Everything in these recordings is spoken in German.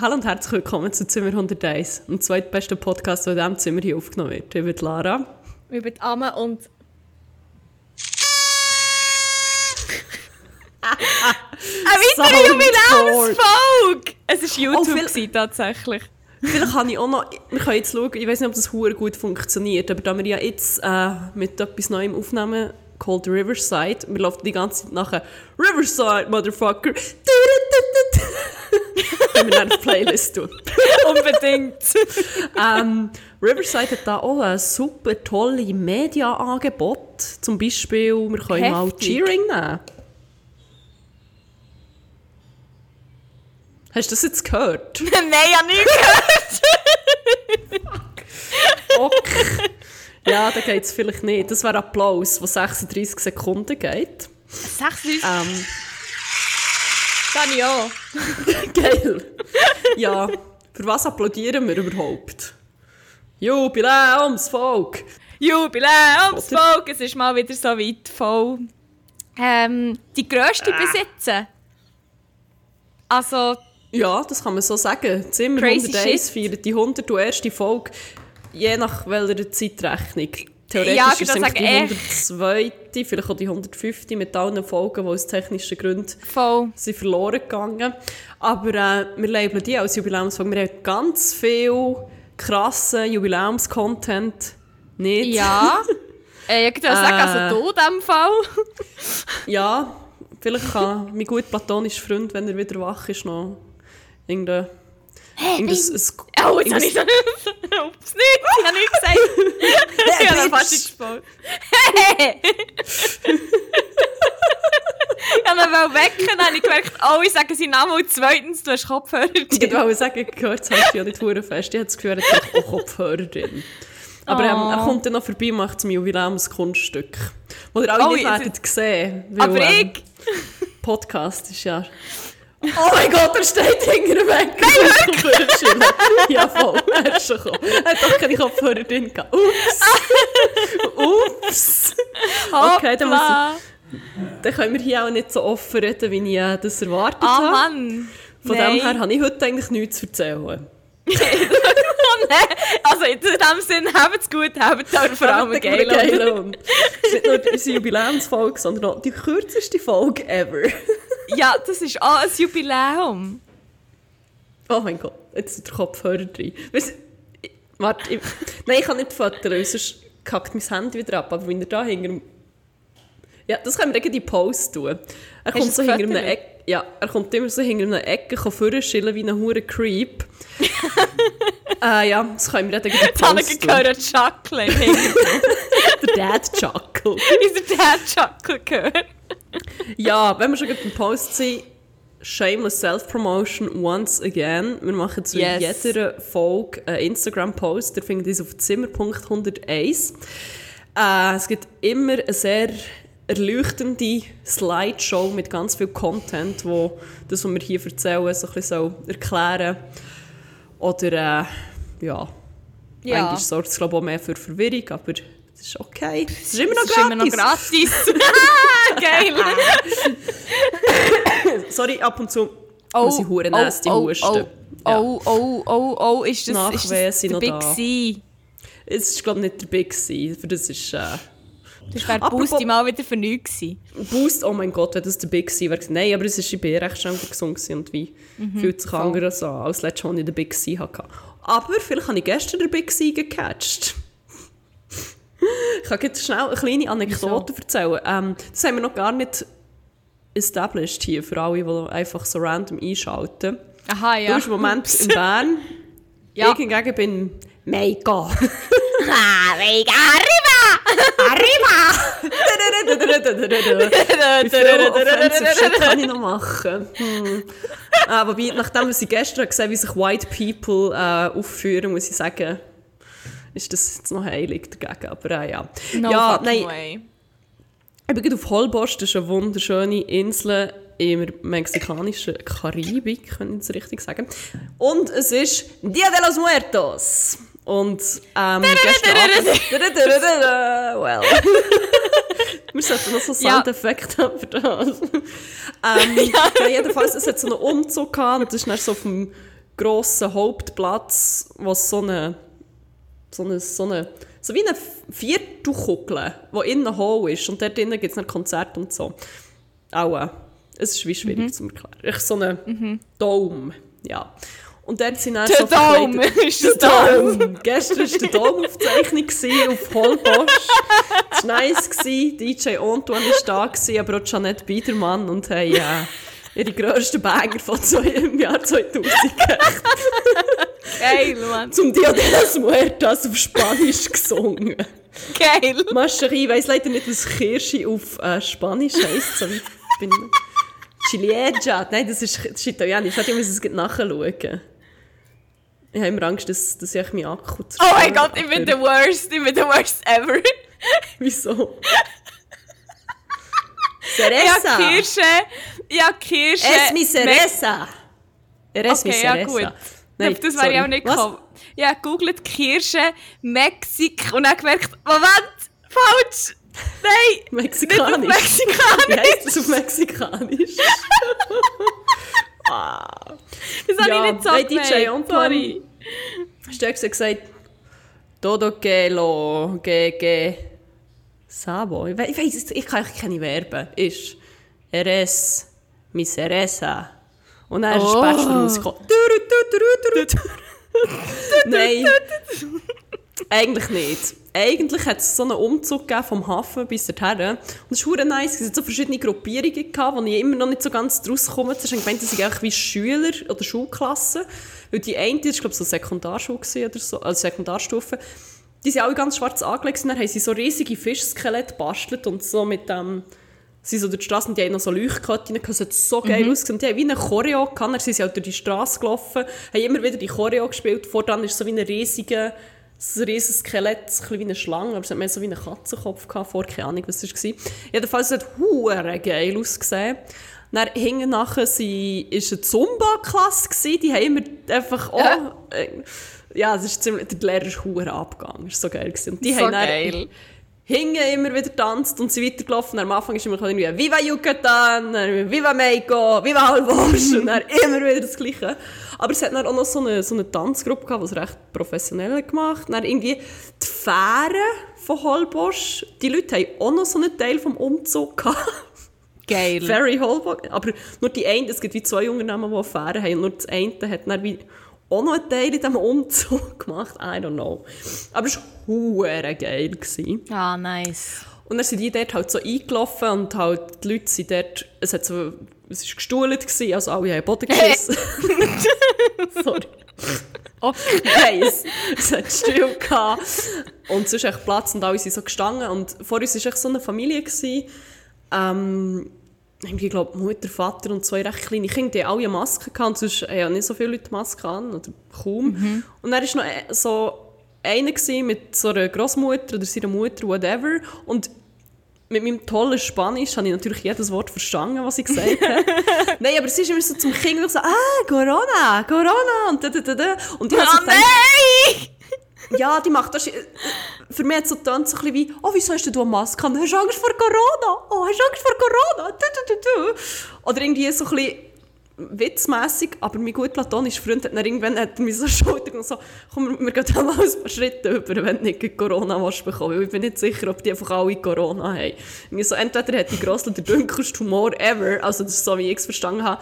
Hallo und herzlich willkommen zu Zimmer 101, dem zweitbesten Podcast, der in diesem Zimmer hier aufgenommen wird. Ich bin Lara. Ich bin Amme und... Eine weitere Jubiläumsfolge! Es war YouTube oh, tatsächlich. Vielleicht kann ich auch noch, wir können jetzt schauen, ich weiß nicht, ob das hure gut funktioniert, aber da wir ja jetzt äh, mit etwas Neuem aufnehmen, called Riverside, wir laufen die ganze Zeit nachher Riverside, Motherfucker, wenn wir eine Playlist tun. Unbedingt. ähm, Riverside hat da auch ein super tolle Media-Angebot. Zum Beispiel, wir können Heftig. mal Cheering nehmen. Hast du das jetzt gehört? Nein, ich habe nicht gehört. okay. Ja, da geht es vielleicht nicht. Das wäre Applaus, der 36 Sekunden geht. 36? Ähm, Kann ich auch. Geil. Ja, für was applaudieren wir überhaupt? Jubiläumsvolk! Jubiläumsvolk! Es ist mal wieder so weit voll. Ähm, die grösste ah. besitzen. Also, ja, das kann man so sagen. Zimmer Crazy 101 feiert die 101. Folge, je nach welcher Zeitrechnung. Theoretisch ja, ist es sagen, die 102. vielleicht auch die 105. mit allen Folgen, die aus technischen Gründen Voll. sind verloren gegangen. Aber äh, wir labeln die als Jubiläumsfolge. Wir haben ganz viel krassen Jubiläums-Content. Nicht? Ja. äh, ich würde sagen, also du in diesem Fall. ja, vielleicht kann mein gut platonischer Freund, wenn er wieder wach ist, noch irgendein... Hey, irgendein, ein, oh, jetzt habe ich so... Ups, nicht, ich habe nichts gesagt. ich habe fast gespielt. Hey! ich habe ihn wecken, habe ich gemerkt, oh, ich sage seinen Namen und zweitens, du hast Kopfhörer drin. Ich wollte sagen, gehört hast du ja nicht sehr fest. Ich habe das Gefühl, er hat auch Kopfhörer drin. Aber oh. ähm, er kommt dann noch vorbei und macht zum Jubiläumskunststück. Das ihr alle oh, nicht werdet sehen. Weil, aber ähm, ich... Podcast ist ja Oh mein Gott, er steht hinter weg. Nein, wirklich? ja, voll. Er ist schon gekommen. Er hat doch keine Kopfhörer drin gehabt. Ups. Ups. Okay, dann, muss ich, dann können wir hier auch nicht so offen reden, wie ich das erwartet ah, habe. Mann. Von Nein. dem her habe ich heute eigentlich nichts zu erzählen. also in dem Sinne, habt es gut, habt aber vor allem eine geile. geile Es ist nicht nur unsere Jubiläumsfolge, sondern auch die kürzeste Folge ever ja, das ist auch ein Jubiläum. Oh mein Gott, jetzt ist der Kopfhörer drin. Weißt, ich, warte, ich, nein, ich kann nicht fotografieren, sonst kackt mein Handy wieder ab. Aber wenn er da hinter Ja, das können wir in die Post tun. Er kommt so hinter einer Ecke. Ja, er kommt immer so hinter einer Ecke, kann vorne schillen wie ein hure Creep. äh, ja, das können wir dann in die Post tun. Jetzt habe ich gehört, Chuckle Der Dad Chuckle. Ist der Dad Chuckle gehört? Ja, wenn wir schon den Post sind, Shameless Self-Promotion once again. Wir machen zu yes. jeder Folge einen Instagram-Post. Der findet uns auf Zimmer.101. Äh, es gibt immer eine sehr erleuchtende Slideshow mit ganz viel Content, wo das, was wir hier erzählen, so ein bisschen erklären Oder, äh, ja, ja. Manchmal sorgt es, glaube ich, auch mehr für Verwirrung, aber das ist okay. Es ist immer noch es gratis. Ist immer noch gratis. Geil. Sorry, ab und zu oh, muss ich hure nasty oh, husten. Oh, ja. oh, oh, oh, oh, ist das, Nachwehen ist das der Big da. C? Es ist, glaube ich, nicht der Big C. Für das ist... Äh, das wäre Boost mal wieder für nichts gewesen. Boost, oh mein Gott, wenn das der Big C wäre. Nein, aber es war bei recht schon gesund und wie mhm, fühlt sich anders an, als letztes Mal ich den Big C hatte. Aber vielleicht habe ich gestern den Big C gecatcht. ich kann jetzt schnell eine kleine Anekdote Wieso? erzählen. Ähm, das haben wir noch gar nicht established hier, für alle, die einfach so random einschalten. Aha, ja. Du bist im Moment in Bern. ja. Ich hingegen bin mega. ah, mega, arriba! Arriba! Wie viel offensive Shit kann ich noch machen? Hm. Ah, wobei, nachdem wir gestern gesehen wie sich White People äh, aufführen, muss ich sagen, ist das jetzt noch heilig dagegen. Aber äh, ja. No ja, nein. Way. Ich bin auf Holbox, das ist eine wunderschöne Insel in der mexikanischen Karibik, kann ich das richtig sagen. Und es ist Dia de los Muertos. Und ähm, well. Wir sollten noch so Soundeffekte ja. haben für das. ähm, ja. jedenfalls, es hat so einen Umzug gehabt und das ist dann so vom grossen Hauptplatz, wo so eine, so eine, so eine, so wie eine Viertelkugel, die innen hohl ist und dort drinnen gibt es ein Konzert und so. Auch, äh, es ist wie schwierig mhm. zu erklären. Ich so einen mhm. Dome, ja. Und dort sind dann der so Dome ist der Dome. Gestern war der Dome-Aufzeichnung auf Holbosch. Es war nice, DJ Antoine war da, aber auch Janette Biedermann und haben äh, ihre grössten Banger von zwei, im Jahr 2000 Geil, Mann. Zum Dia de las Muertas auf Spanisch gesungen. Geil. Mascherie, ich weiss leider nicht, was Kirsche auf äh, Spanisch heisst. So bin Ciliegia. Nein, das ist, das ist Italienisch. Ich muss es nachschauen. Ich habe immer Angst, dass, dass ich meinen Akku zerstöre. Oh mein Gott, ich bin der worst. Ich bin der worst ever. Wieso? Ceresa. Ja, Kirsche. Ja, Kirsche. Es mi Ceresa. Eres okay, mi Ceresa. Ja, gut. Nein, das wäre ich auch nicht gekommen. Ja, googelt Kirsche, Mexik und dann gemerkt, Moment, falsch. Nein, Mexikanisch. Mexikanisch. Wie heißt das auf Mexikanisch? ah. Das habe ja, ich nicht so hey, DJ Antoine, Hast du gesagt, todo que lo, que, que, sabo? Ich weiss, ich kann keine Verben. Ist, eres mi cereza. Und dann oh. ist später Musik Nein, eigentlich nicht. Eigentlich hat es so einen Umzug vom Hafen bis dorthin. Und es war nice. Es hatte so verschiedene Gruppierungen, gehabt, wo ich immer noch nicht so ganz draus komme. Zuerst habe ich gemeint, das sind eigentlich wie Schüler oder Schulklassen. Weil die eine, das war glaube ich so Sekundarschule oder so, also Sekundarstufe, die sind alle ganz schwarz angelegt. Und dann haben sie so riesige Fischskelette gebastelt und so mit dem... Ähm, sie so durch die Straße und die haben noch so Leuchtketten, das hat so geil mhm. ausgesehen. Die haben wie eine Choreo gehabt, dann sind sie auch durch die Straße gelaufen, haben immer wieder die Choreo gespielt. Voran ist so wie ein riesiger so ein riesiges Skelett, ein bisschen wie eine Schlange, aber es hat mehr so wie einen Katzenkopf gehabt, vor, keine Ahnung, was das war. Jedenfalls hat es geil ausgesehen. Dann hinten nachher war eine Zumba-Klasse, die haben immer einfach auch... Ja, äh, ja es ist ziemlich, der Lehrer ist hure abgegangen, das war so geil. Und die so haben geil hingen immer wieder tanzt und sie weitergelaufen. Am Anfang ist immer irgendwie «Viva Yucatan!», «Viva Mexico!», «Viva Halbosch!» und dann immer wieder das Gleiche. Aber es hat dann auch noch so eine, so eine Tanzgruppe gehabt, die es recht professionell gemacht Dann irgendwie die Fähre von Holbosch. Die Leute haben auch noch so einen Teil vom Umzug gehabt. Geil. Very Holbosch. Aber nur die eine, es gibt wie zwei Unternehmen, die Fähre haben. Und nur das eine hat dann wie auch noch einen Teil in diesem Umzug gemacht. I don't know. Aber es war geil. Ah, nice. Und dann sind die dort halt so eingelaufen und halt die Leute sind dort, es hat so, es war gestuhlt, gewesen, also alle haben Boden geschissen. Sorry. Nein, es, es hat still gehabt. Und es ist echt Platz und alle sind so gestanden. Und vor uns war echt so eine Familie. Gewesen, ähm, ich glaube, Mutter, Vater und zwei recht kleine Kinder, die alle Masken hatten. Sonst haben nicht so viele Leute Masken an, oder kaum. Mhm. Und dann war noch äh, so einer mit so einer Großmutter oder seiner Mutter, whatever. Und mit meinem tollen Spanisch habe ich natürlich jedes Wort verstanden, was sie gesagt hat. nein, aber sie ist immer so zum Kind so, ah, Corona, Corona, und da, da, da, Und ich oh, so nein! Ja, die macht das. Für mich hat es so getönt, so ein bisschen wie, oh, wieso hast du eine Maske an? Hast du Angst vor Corona? Oh, hast du Angst vor Corona? Du, du, du, du. Oder irgendwie so ein bisschen witzmässig, aber mein gut platonischer Freund hat dann irgendwann hat mir so Schulter und so, komm, wir gehen mal ein paar Schritte über, wenn du nicht Corona willst bekommen, ich bin nicht sicher, ob die einfach alle Corona haben. Und so, entweder hat die Grossel den dunkelsten Humor ever, also das ist so, wie ich es verstanden habe,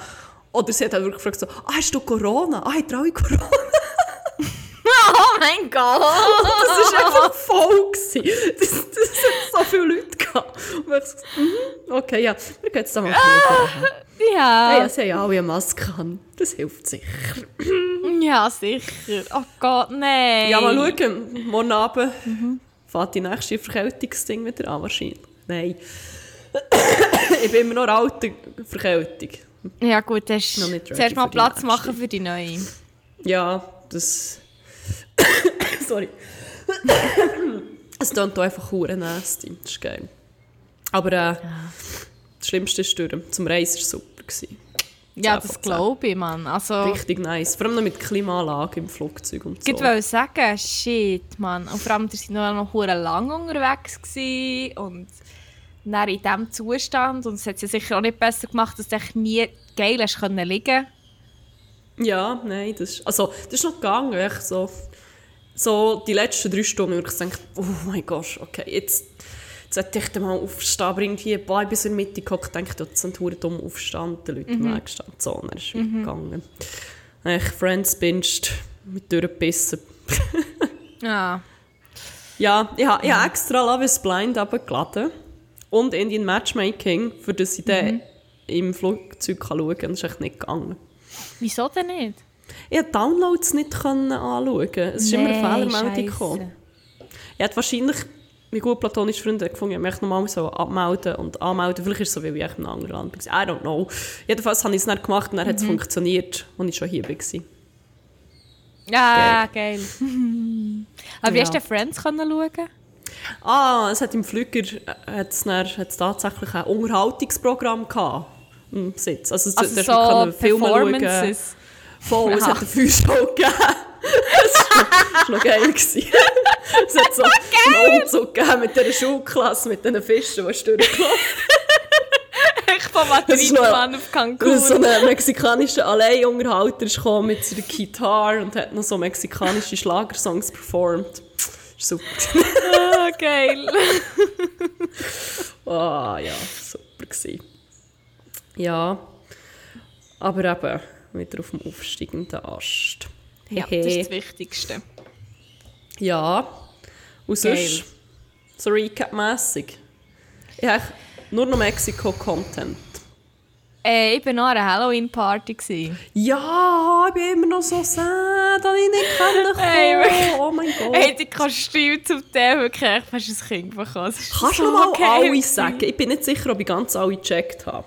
oder sie hat halt wirklich gefragt so, ah, hast du Corona? Ah, hat alle Corona? Oh mein Gott! das war einfach voll. Das, das hat so viele Leute gehabt. Und ich so, mm, okay, ja, wir gehen jetzt da mal ah, Ja. Ja, sie haben ja alle eine Maske an. Das hilft sicher. ja, sicher. Oh Gott, nein. Ja, mal schauen. Morgen Abend mhm. fährt die nächste Verkältungsding wieder an, wahrscheinlich. Nein. ich bin immer noch alte Verkältung. Ja gut, das ist noch nicht zuerst mal Platz machen für die neue. Ja, das Sorry. es klingt einfach hure nasty. Das ist geil. Aber äh, ja. das Schlimmste ist durch. Zum Reisen war es super. Gewesen. Ja, das glaube ich, Mann. Also, Richtig nice. Vor allem noch mit Klimaanlage im Flugzeug und so. Ich wollte sagen, shit, Mann. Und vor allem, wir waren noch, noch lang unterwegs und dann in diesem Zustand. Und es hat es ja sicher auch nicht besser gemacht, dass du nie geil hast können liegen Ja, nein, das ist, also, das ist noch gegangen, echt so, so die letzten drei Stunden, wo ich gedacht oh mein Gott, okay, jetzt, jetzt hätte ich mal aufstehen, aber irgendwie ein bis in die Mitte gehockt, denke jetzt sind verdammt dumm aufgestanden, die Leute mhm. im Weg gestanden, so, dann ist es mhm. gegangen. Ich Friends binged, mit durchgebissen. ah. Ja, ich habe ja. extra Love is Blind abgeladen und Indian Matchmaking, für das ich mhm. dann im Flugzeug schauen kann. Das ist echt nicht gegangen. Wieso denn nicht? Ich konnte Downloads nicht anschauen. Es ist nee, immer eine Fehlermeldung gekommen. Ich hätte wahrscheinlich mein gut platonische Freund gefunden, ich möchte nochmal so abmelden und anmelden. Vielleicht ist es so, wie ich in einem anderen Land war. I don't know. Jedenfalls habe ich es nicht gemacht und dann mhm. hat es funktioniert, als ich schon hier war. Ja, geil. geil. Aber wie ja. hast du Friends können schauen? Ah, es hat im Flüger äh, hat's hat's tatsächlich ein Unterhaltungsprogramm gehabt. Im Sitz. Also, also so können Filme schauen. Voll, es hat eine Feuershow gegeben. das war noch geil. es hat so einen Umzug gegeben mit dieser Schulklasse, mit diesen Fischen, die durchgelaufen Ich von Madrid-Mann auf Cancun. So ein mexikanischer Alleinunterhalter kam mit seiner Gitarre und hat noch so mexikanische Schlagersongs performt. Super. Ah, geil. Ah, oh, ja, super gewesen. Ja, aber eben wieder auf dem aufsteigenden Ast. Ja, das ist das Wichtigste. Ja, und sonst, so Recap-mässig, ich habe nur noch Mexiko-Content. Äh, ich war noch an einer Halloween-Party. Ja, ich bin immer noch so sad, dass ich nicht kommen hey, Oh mein Gott. Hey, die Kostüme zum Teil wirklich fast ein Kind bekommen. Kannst du so mal okay. alle sagen? Ich bin nicht sicher, ob ich ganz alle gecheckt habe.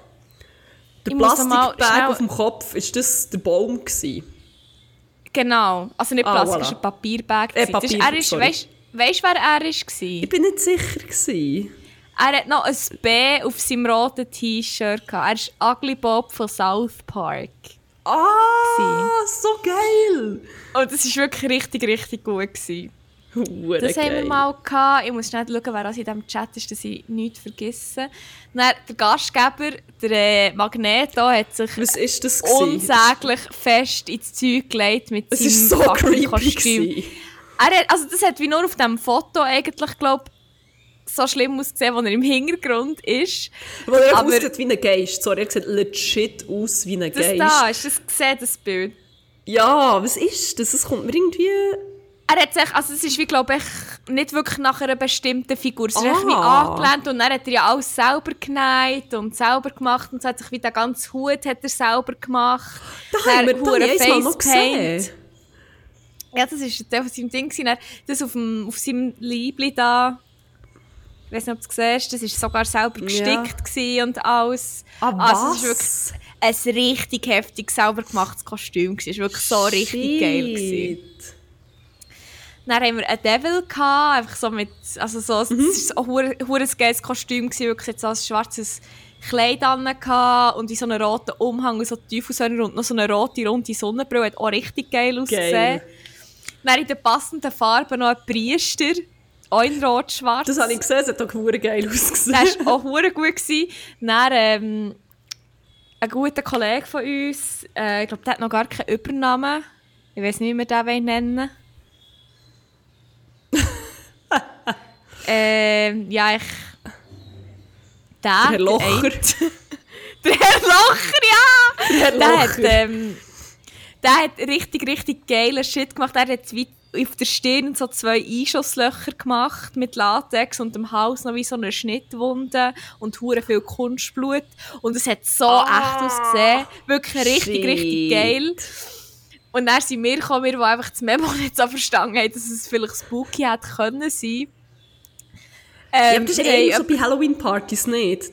Der Plastikbag auf dem Kopf, war das der Baum? Gewesen? Genau. Also nicht Plastik, ah, voilà. es war ein Papierbag. Äh, Papier, er ist, weißt du, wer er war? Ich bin nicht sicher. Gewesen. Er hat noch ein B auf seinem roten T-Shirt. Er ist Ugly Bob von South Park. Ah, so geil! Und das war wirklich richtig, richtig gut. Gewesen. Hure das geil. haben wir mal gehabt. Ich muss schnell schauen, wer in diesem Chat ist, dass ich nichts vergesse. Dann, der Gastgeber, der äh, Magneto, hat sich das unsäglich fest ins Zeug gelegt mit das seinem so Kostüm. Er hat, also das hat wie nur auf diesem Foto eigentlich, glaube so schlimm ausgesehen, als er im Hintergrund ist. Weil er aber, aussieht wie ein Geist. Sorry, er sieht legit aus wie ein das Geist. Das da, ist das gesehen, das Bild? Ja, was ist das? Es kommt mir irgendwie... Er hat sich, also es ist wie, glaube ich, nicht wirklich nach einer bestimmten Figur. Es ist ah. wie angelehnt und dann hat er ja alles selber genäht und selber gemacht und es hat sich wie der ganze Hut hat er selber gemacht. Da haben wir da noch gesehen. Ja, das war der von seinem Ding. Das auf, dem, auf seinem Liebling da ich weiß nicht, ob du es siehst, das war sogar selber gestickt ja. und alles. Ah, also, es war wirklich ein richtig heftig selber gemachtes Kostüm. Es war wirklich so Shit. richtig geil. Gewesen. Dann haben wir einen Devil gehabt, einfach so mit, also so, mhm. es war ein hure geiles Kostüm, gewesen, wirklich jetzt so ein schwarzes Kleid an und in so einem roten Umhang und so Teufelshörner und noch so eine rote, runde Sonnenbrille, hat auch richtig geil ausgesehen. Geil. Dann in den passenden Farben noch ein Priester, auch in rot-schwarz. Das habe ich gesehen, es hat auch geil ausgesehen. Das war auch gut. Gewesen. Dann, ähm, ein guter Kollege von uns, äh, ich glaube, der hat noch gar keinen Übernamen. Ich weiß nicht, wie wir den nennen ähm, ja, ich... Der, der Herr Locher. Der, Herr Locher, ja! Der Herr Locher. Der hat, ähm, der hat richtig, richtig geilen Shit gemacht. Er hat auf der Stirn so zwei Einschusslöcher gemacht mit Latex und im Hals noch wie so eine Schnittwunde und hure viel Kunstblut und es hat so ah, echt ausgesehen, wirklich richtig, shit. richtig geil. Und dann sind wir gekommen, wir, die einfach das Memo nicht so verstanden haben, dass es vielleicht spooky hätte können sein. Ähm, ja, das ist hey, so bei Halloween-Partys nicht.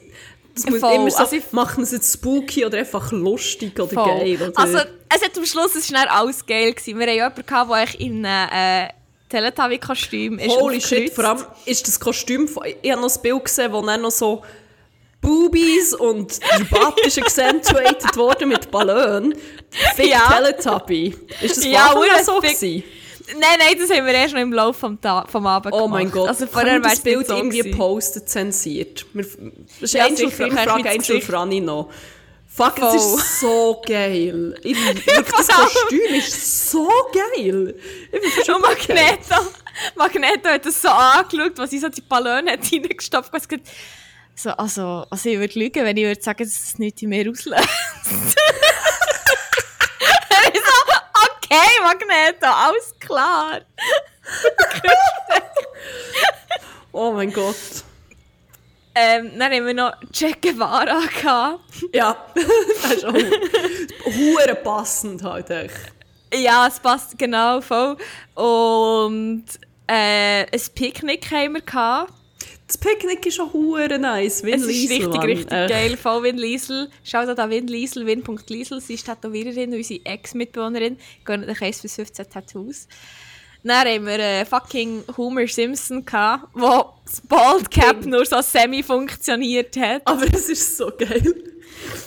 Das muss voll. immer so, also, machen sie es spooky oder einfach lustig oder voll. geil. Oder? Also, es hat am Schluss es war alles geil. Gewesen. Wir haben jemanden, der in einem äh, Teletubby-Kostüm ist. Holy shit, vor allem ist das Kostüm, ich habe noch ein Bild gesehen, wo dann noch so Boobies und der Bart ist accentuated worden mit Ballon. Fick ja. Teletubby. Ist das ja, so gewesen? Nein, nein, das haben wir erst noch im Laufe vom, Ta vom Abend Oh mein Gott, also vorher das Bild so irgendwie gewesen. posten, zensiert. Wir, das ist ja, Angel, sicher, ich frage Angel Franny noch. Fuck, es ist so geil. Ich, wirklich, das Kostüm ist so geil. Ich Und Magneto, Magneto hat das so angeschaut, was ich so die Ballone hat reingestopft hat. So, also, also ich würde lügen, wenn ich würde sagen, dass es nichts in mir auslöst. ich so, okay, Magneto, alles klar. oh mein Gott. Ähm, dann haben wir noch Che Guevara gehabt. Ja, das ist auch hure passend halt echt. Ja, es passt genau voll. Und äh, ein Picknick haben wir gehabt. Das Picknick ist auch hure nice. Win es ist richtig, Mann. richtig Echt. geil. Voll Win Liesel. Schaut da Win Liesel, Win.Liesel. Sie ist Tätowiererin, unsere Ex-Mitbewohnerin. Gehen den Case bis 15 Tattoos. Dann haben wir äh, fucking Homer Simpson gehabt, wo das Bald Cap nur so semi funktioniert hat. Aber es ist so geil.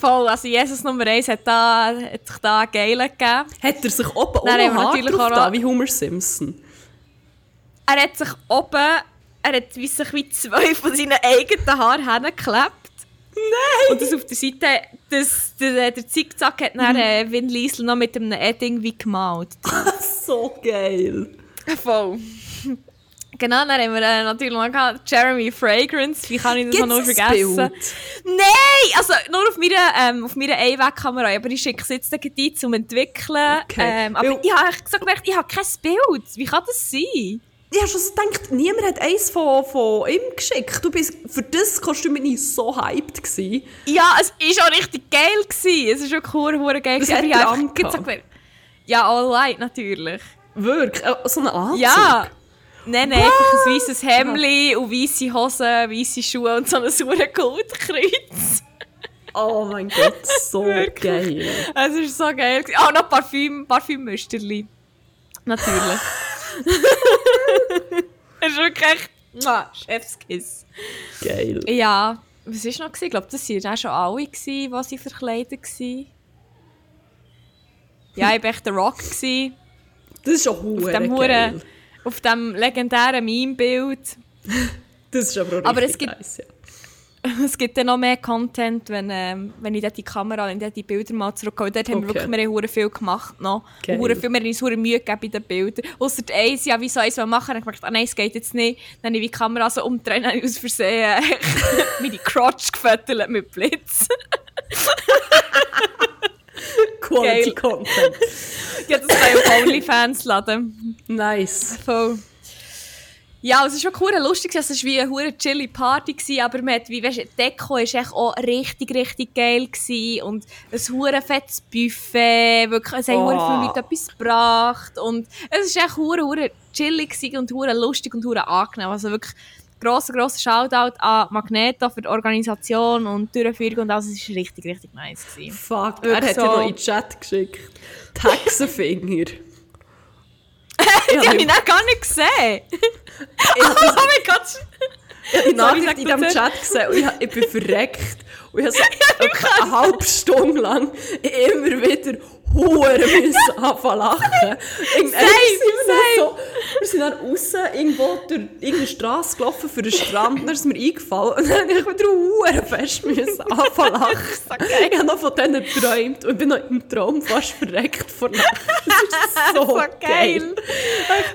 Voll, also Jesus Nummer 1 hat, da, hat sich da geilen gegeben. Hat er sich oben auch noch natürlich auch da, wie Homer Simpson? Er hat sich oben, er hat wie sich wie zwei von seinen eigenen Haaren hingeklebt. Nein! Und das auf der Seite, das, der, der Zickzack hat dann äh, Vin Liesel noch mit einem Edding wie gemalt. so geil! Voll. Genau, dann haben wir äh, natürlich noch gehabt, Jeremy Fragrance. Wie kann ich das Gibt's noch vergessen? Nein! Also nur auf meiner, ähm, auf meiner Einwegkamera. Aber ich schicke es jetzt gleich zum Entwickeln. Okay. Ähm, aber Weil, ich habe gesagt, ich habe kein Bild. Wie kann das sein? Ich habe schon gedacht, niemand hat eins von, von ihm geschickt. Du bist für das Kostüm nicht so hyped gewesen. Ja, es war auch richtig geil. Gewesen. Es ist schon cool, geil. Das hat ich Ja, all right, natürlich. Wirklich? Äh, so ein Anzug? Ja! Nein, nein, einfach ein weißes Hemd und weiße Hosen, weiße Schuhe und so ein sauer Goldkreuz. Oh mein Gott, so geil. Es ist so geil. Auch oh, noch Parfüm, Parfümmüsterli. Natürlich. Es ist wirklich Chefskiss. Geil. Ja, was war noch? Ich glaube, das waren auch schon alle, die sie verkleidet waren. Ja, ich war echt der Rock. Gewesen. Das ist schon hure auf dem geil. Auf dem legendären Meme-Bild. das ist aber auch aber es gibt, nice, ja. Es gibt dann noch mehr Content, wenn, ähm, wenn ich die Kamera und die Bilder mal zurückkomme. Dort okay. haben wir wirklich wir haben viel gemacht. Noch. Viel, wir haben uns Mühe gegeben bei den Bildern. Außer eins, ja, wie soll ich es machen? Dann habe ich gedacht, ah, nein, es geht jetzt nicht. Dann habe ich die Kamera so umdrehen und aus Versehen meine Crotch gefüttert mit Blitz. Quality Content. ja, das kann ich auf OnlyFans laden. Nice. Voll. Ja, es war schon cool lustig, es war wie eine chilly Party, gewesen, aber man hat, wie, weißt, die Deko war echt auch richtig, richtig geil gewesen und ein hure fettes Buffet, wirklich, es haben oh. viele Leute etwas gebracht und es war echt hure, hure chillig und hure lustig und hure angenehm, also wirklich grosser, grosser Shoutout an Magneto für die Organisation und die Durchführung und alles. Es war richtig, richtig nice. Gewesen. Fuck, er hat so. ja noch in den Chat geschickt. Hexenfinger. die habe ich noch gar nicht gesehen. oh mein Gott. Ich habe Nachricht in diesem Chat gesehen und ich, ich bin verreckt. Und ich habe so eine halbe Stunde lang immer wieder Huren müssen anfangen lachen. Sind wir, so, wir sind dann raus, irgendwo durch irgendeine Straße gelaufen für den Strand, dann ist mir eingefallen und dann ich wieder Huren fest müssen anfangen lachen. Okay. Ich habe noch von denen geträumt und bin noch im Traum fast verreckt vor Lachen. Das ist so, so geil. geil.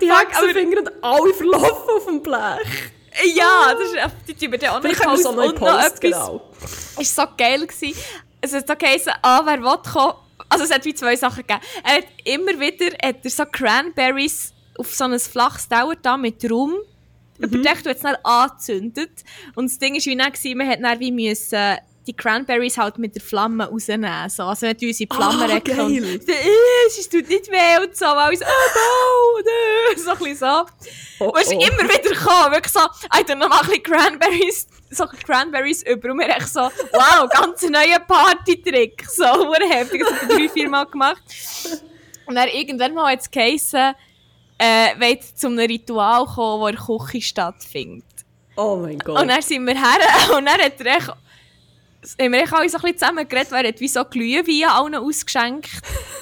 Die Hexenfinger und alle verlaufen auf dem Blech. Ja, das ist, die tun wir dann auch noch Vielleicht haben wir so einen Post, genau. Es war so geil. Gewesen. Es hat so geheißen, ah, wer will kommen, also es hat wie zwei Sachen gegeben. Er hat immer wieder hat er so Cranberries auf so ein flaches Dauer da mit Rum mhm. überdeckt und es dann angezündet. Und das Ding war wie dann, man hat dann wie müssen die Cranberries halt mit der Flamme rausnehmen. So. Also nicht unsere Flamme oh, geil. und es tut nicht weh und so, weil ich so, oh no, so ein bisschen so. Oh, und es ist oh. immer wieder gekommen, wirklich so, ich tue noch mal ein bisschen Cranberries so Cranberries über und wir echt so, wow, ganz neuer Party-Trick. So, sehr heftig. Das haben wir drei, vier Mal gemacht. Und dann irgendwann mal hat es geheißen, äh, wollt zu einem Ritual kommen, wo in der Küche stattfindet. Oh mein Gott. Und dann sind wir her und dann hat er echt haben wir alle so ein bisschen zusammen geredet, weil er hat wie so Glühwein allen ausgeschenkt.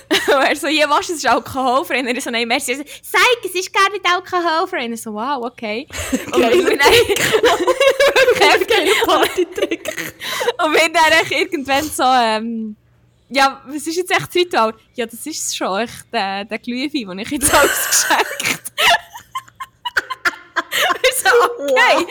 und er so, ja, was, es ist alkoholfrei. Und er so, nein, merci. Er so, sag, es ist gar nicht alkoholfrei. Und er so, wow, okay. Und wir dann... Geile Party-Trick. und wir dann irgendwann so, ähm, ja, was ist jetzt echt das Ritual? Ja, das ist schon, echt, der, der Glühwein, den ich jetzt alles geschenkt so, okay. Wow.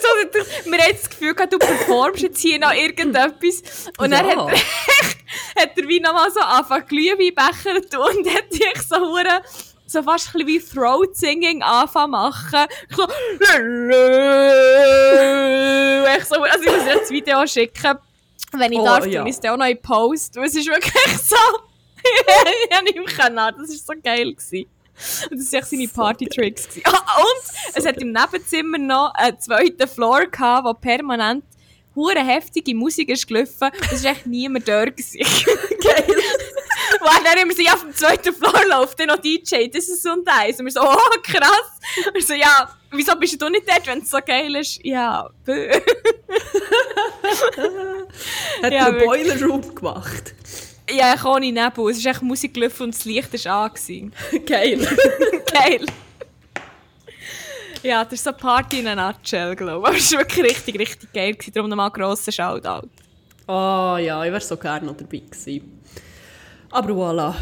So, wir haben das Gefühl gehabt, du performst jetzt hier noch irgendetwas. Und ja. dann hat, hat er wie nochmal so angefangen, Glühweinbecher zu tun und hat dich so hure so fast ein bisschen wie Throat Singing anfangen machen. Ich so, ich so, also ich muss dir das Video schicken. Wenn ich oh, darf, ja. ich es auch noch in Post. Es ist wirklich so, ich habe nicht mehr können. Das war so geil. Gewesen. Und das waren seine Party-Tricks. Ah, und es hat im Nebenzimmer noch einen zweiten Floor gehabt, wo permanent hure heftige Musik ist gelaufen. Es war echt niemand dort. Geil. Weil dann immer so, ja, auf dem zweiten Floor läuft dann noch DJ, das ist so ein Eis. Und wir so, oh, krass. Und so, ja, wieso bist du nicht dort, wenn es so geil ist? Ja. Hat ja, einen Boiler Room gemacht. Ja, ich ohne Nebel. Es ist echt Musik gelaufen und das Licht war an. Geil. Geil. Ja, das ist so Party in a nutshell, glaube ich. Das war wirklich richtig, richtig geil. Darum nochmal grosser Shoutout. Oh ja, ich wäre so gerne noch dabei gewesen. Aber voilà.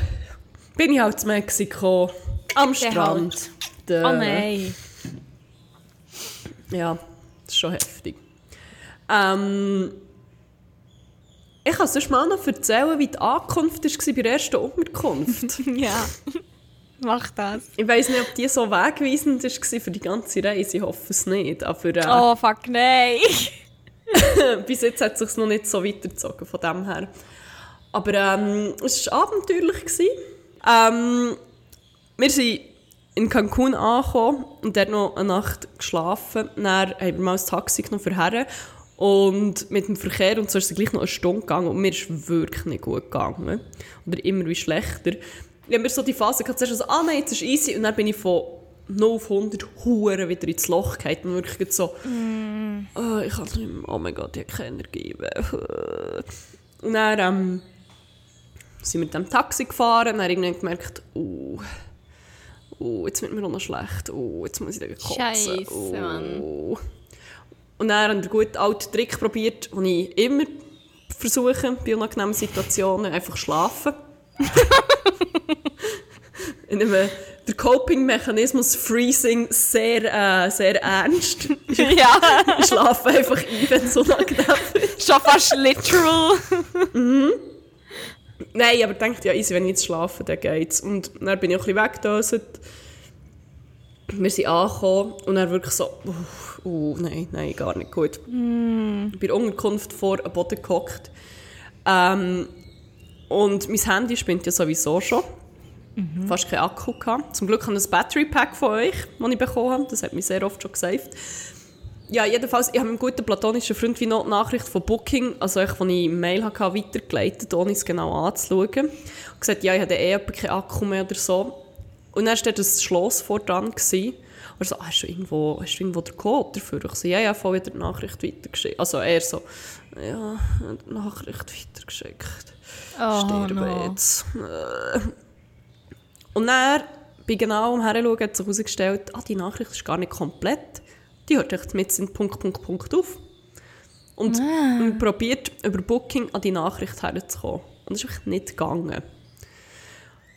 Bin ich halt zu Mexiko. Am Der Strand. Halt. Oh nein. Ja, das ist schon heftig. Ähm, ich kann sonst mal noch erzählen, wie die Ankunft war bei der ersten Unterkunft. ja, mach das. Ich weiss nicht, ob die so wegweisend war für die ganze Reise. Ich hoffe es nicht. Aber, äh, oh, fuck, nein! bis jetzt hat es sich noch nicht so weitergezogen von dem her. Aber ähm, es war abenteuerlich. Ähm, wir sind in Cancun angekommen und dort noch eine Nacht geschlafen. Dann haben wir mal das Taxi genommen für Herren und mit dem Verkehr und so ist es gleich noch eine Stunde gegangen und mir ist wirklich nicht gut gegangen. Oder immer wie schlechter. Ich habe mir so die Phase gehabt, zuerst so, ah nein, jetzt ist easy. Und dann bin ich von 0 auf 100 Huren wieder ins Loch gefallen und wirklich so, mm. oh, ich kann nicht mehr, oh mein Gott, ich habe keine Energie mehr. Und dann ähm, sind wir mit dem Taxi gefahren und dann irgendwann gemerkt, oh, oh, jetzt wird mir auch noch schlecht, oh, jetzt muss ich da kotzen. Scheiße, oh. Mann. Und dann haben wir einen guten alten Trick probiert, den ich immer versuche bei unangenehmen Situationen, einfach schlafen. ich nehme den Coping-Mechanismus Freezing sehr, äh, sehr ernst. ja. Ich schlafe einfach ein, wenn es unangenehm ist. Schon fast literal. mhm. Nein, aber denkt ja, easy, wenn ich jetzt schlafe, dann geht's. Und dann bin ich auch ein bisschen weggedöset. Wir sind angekommen und dann wirklich so, uff, uh, nein, nein, gar nicht gut. Mm. Bei der Unterkunft vor am Boden gehockt. Ähm, und mein Handy spinnt ja sowieso schon. Mhm. Fast kein Akku gehabt. Zum Glück habe ich ein Battery Pack von euch, das ich bekommen habe. Das hat mich sehr oft schon gesaved. Ja, jedenfalls, ich habe einem guten platonischen Freund wie noch die Nachricht von Booking, also ich, als ich Mail hatte, weitergeleitet, ohne es genau anzuschauen. Und gesagt, ja, ich hatte eh keinen Akku mehr oder so. Und dann war das Schloss vor dran. Gewesen. Und er so, ah, hast, du irgendwo, hast du irgendwo den Code dafür? Ich so, ja, ja, voll wieder die Nachricht weitergeschickt. Also er so, ja, die Nachricht weitergeschickt. Oh, Sterbe no. jetzt. Und dann, bei genau am Heranschauen, hat sich herausgestellt, ah, die Nachricht ist gar nicht komplett. Die hört echt mit in Punkt, Punkt, Punkt auf. Und ah. probiert über Booking an die Nachricht herzukommen. Und das ist echt nicht gegangen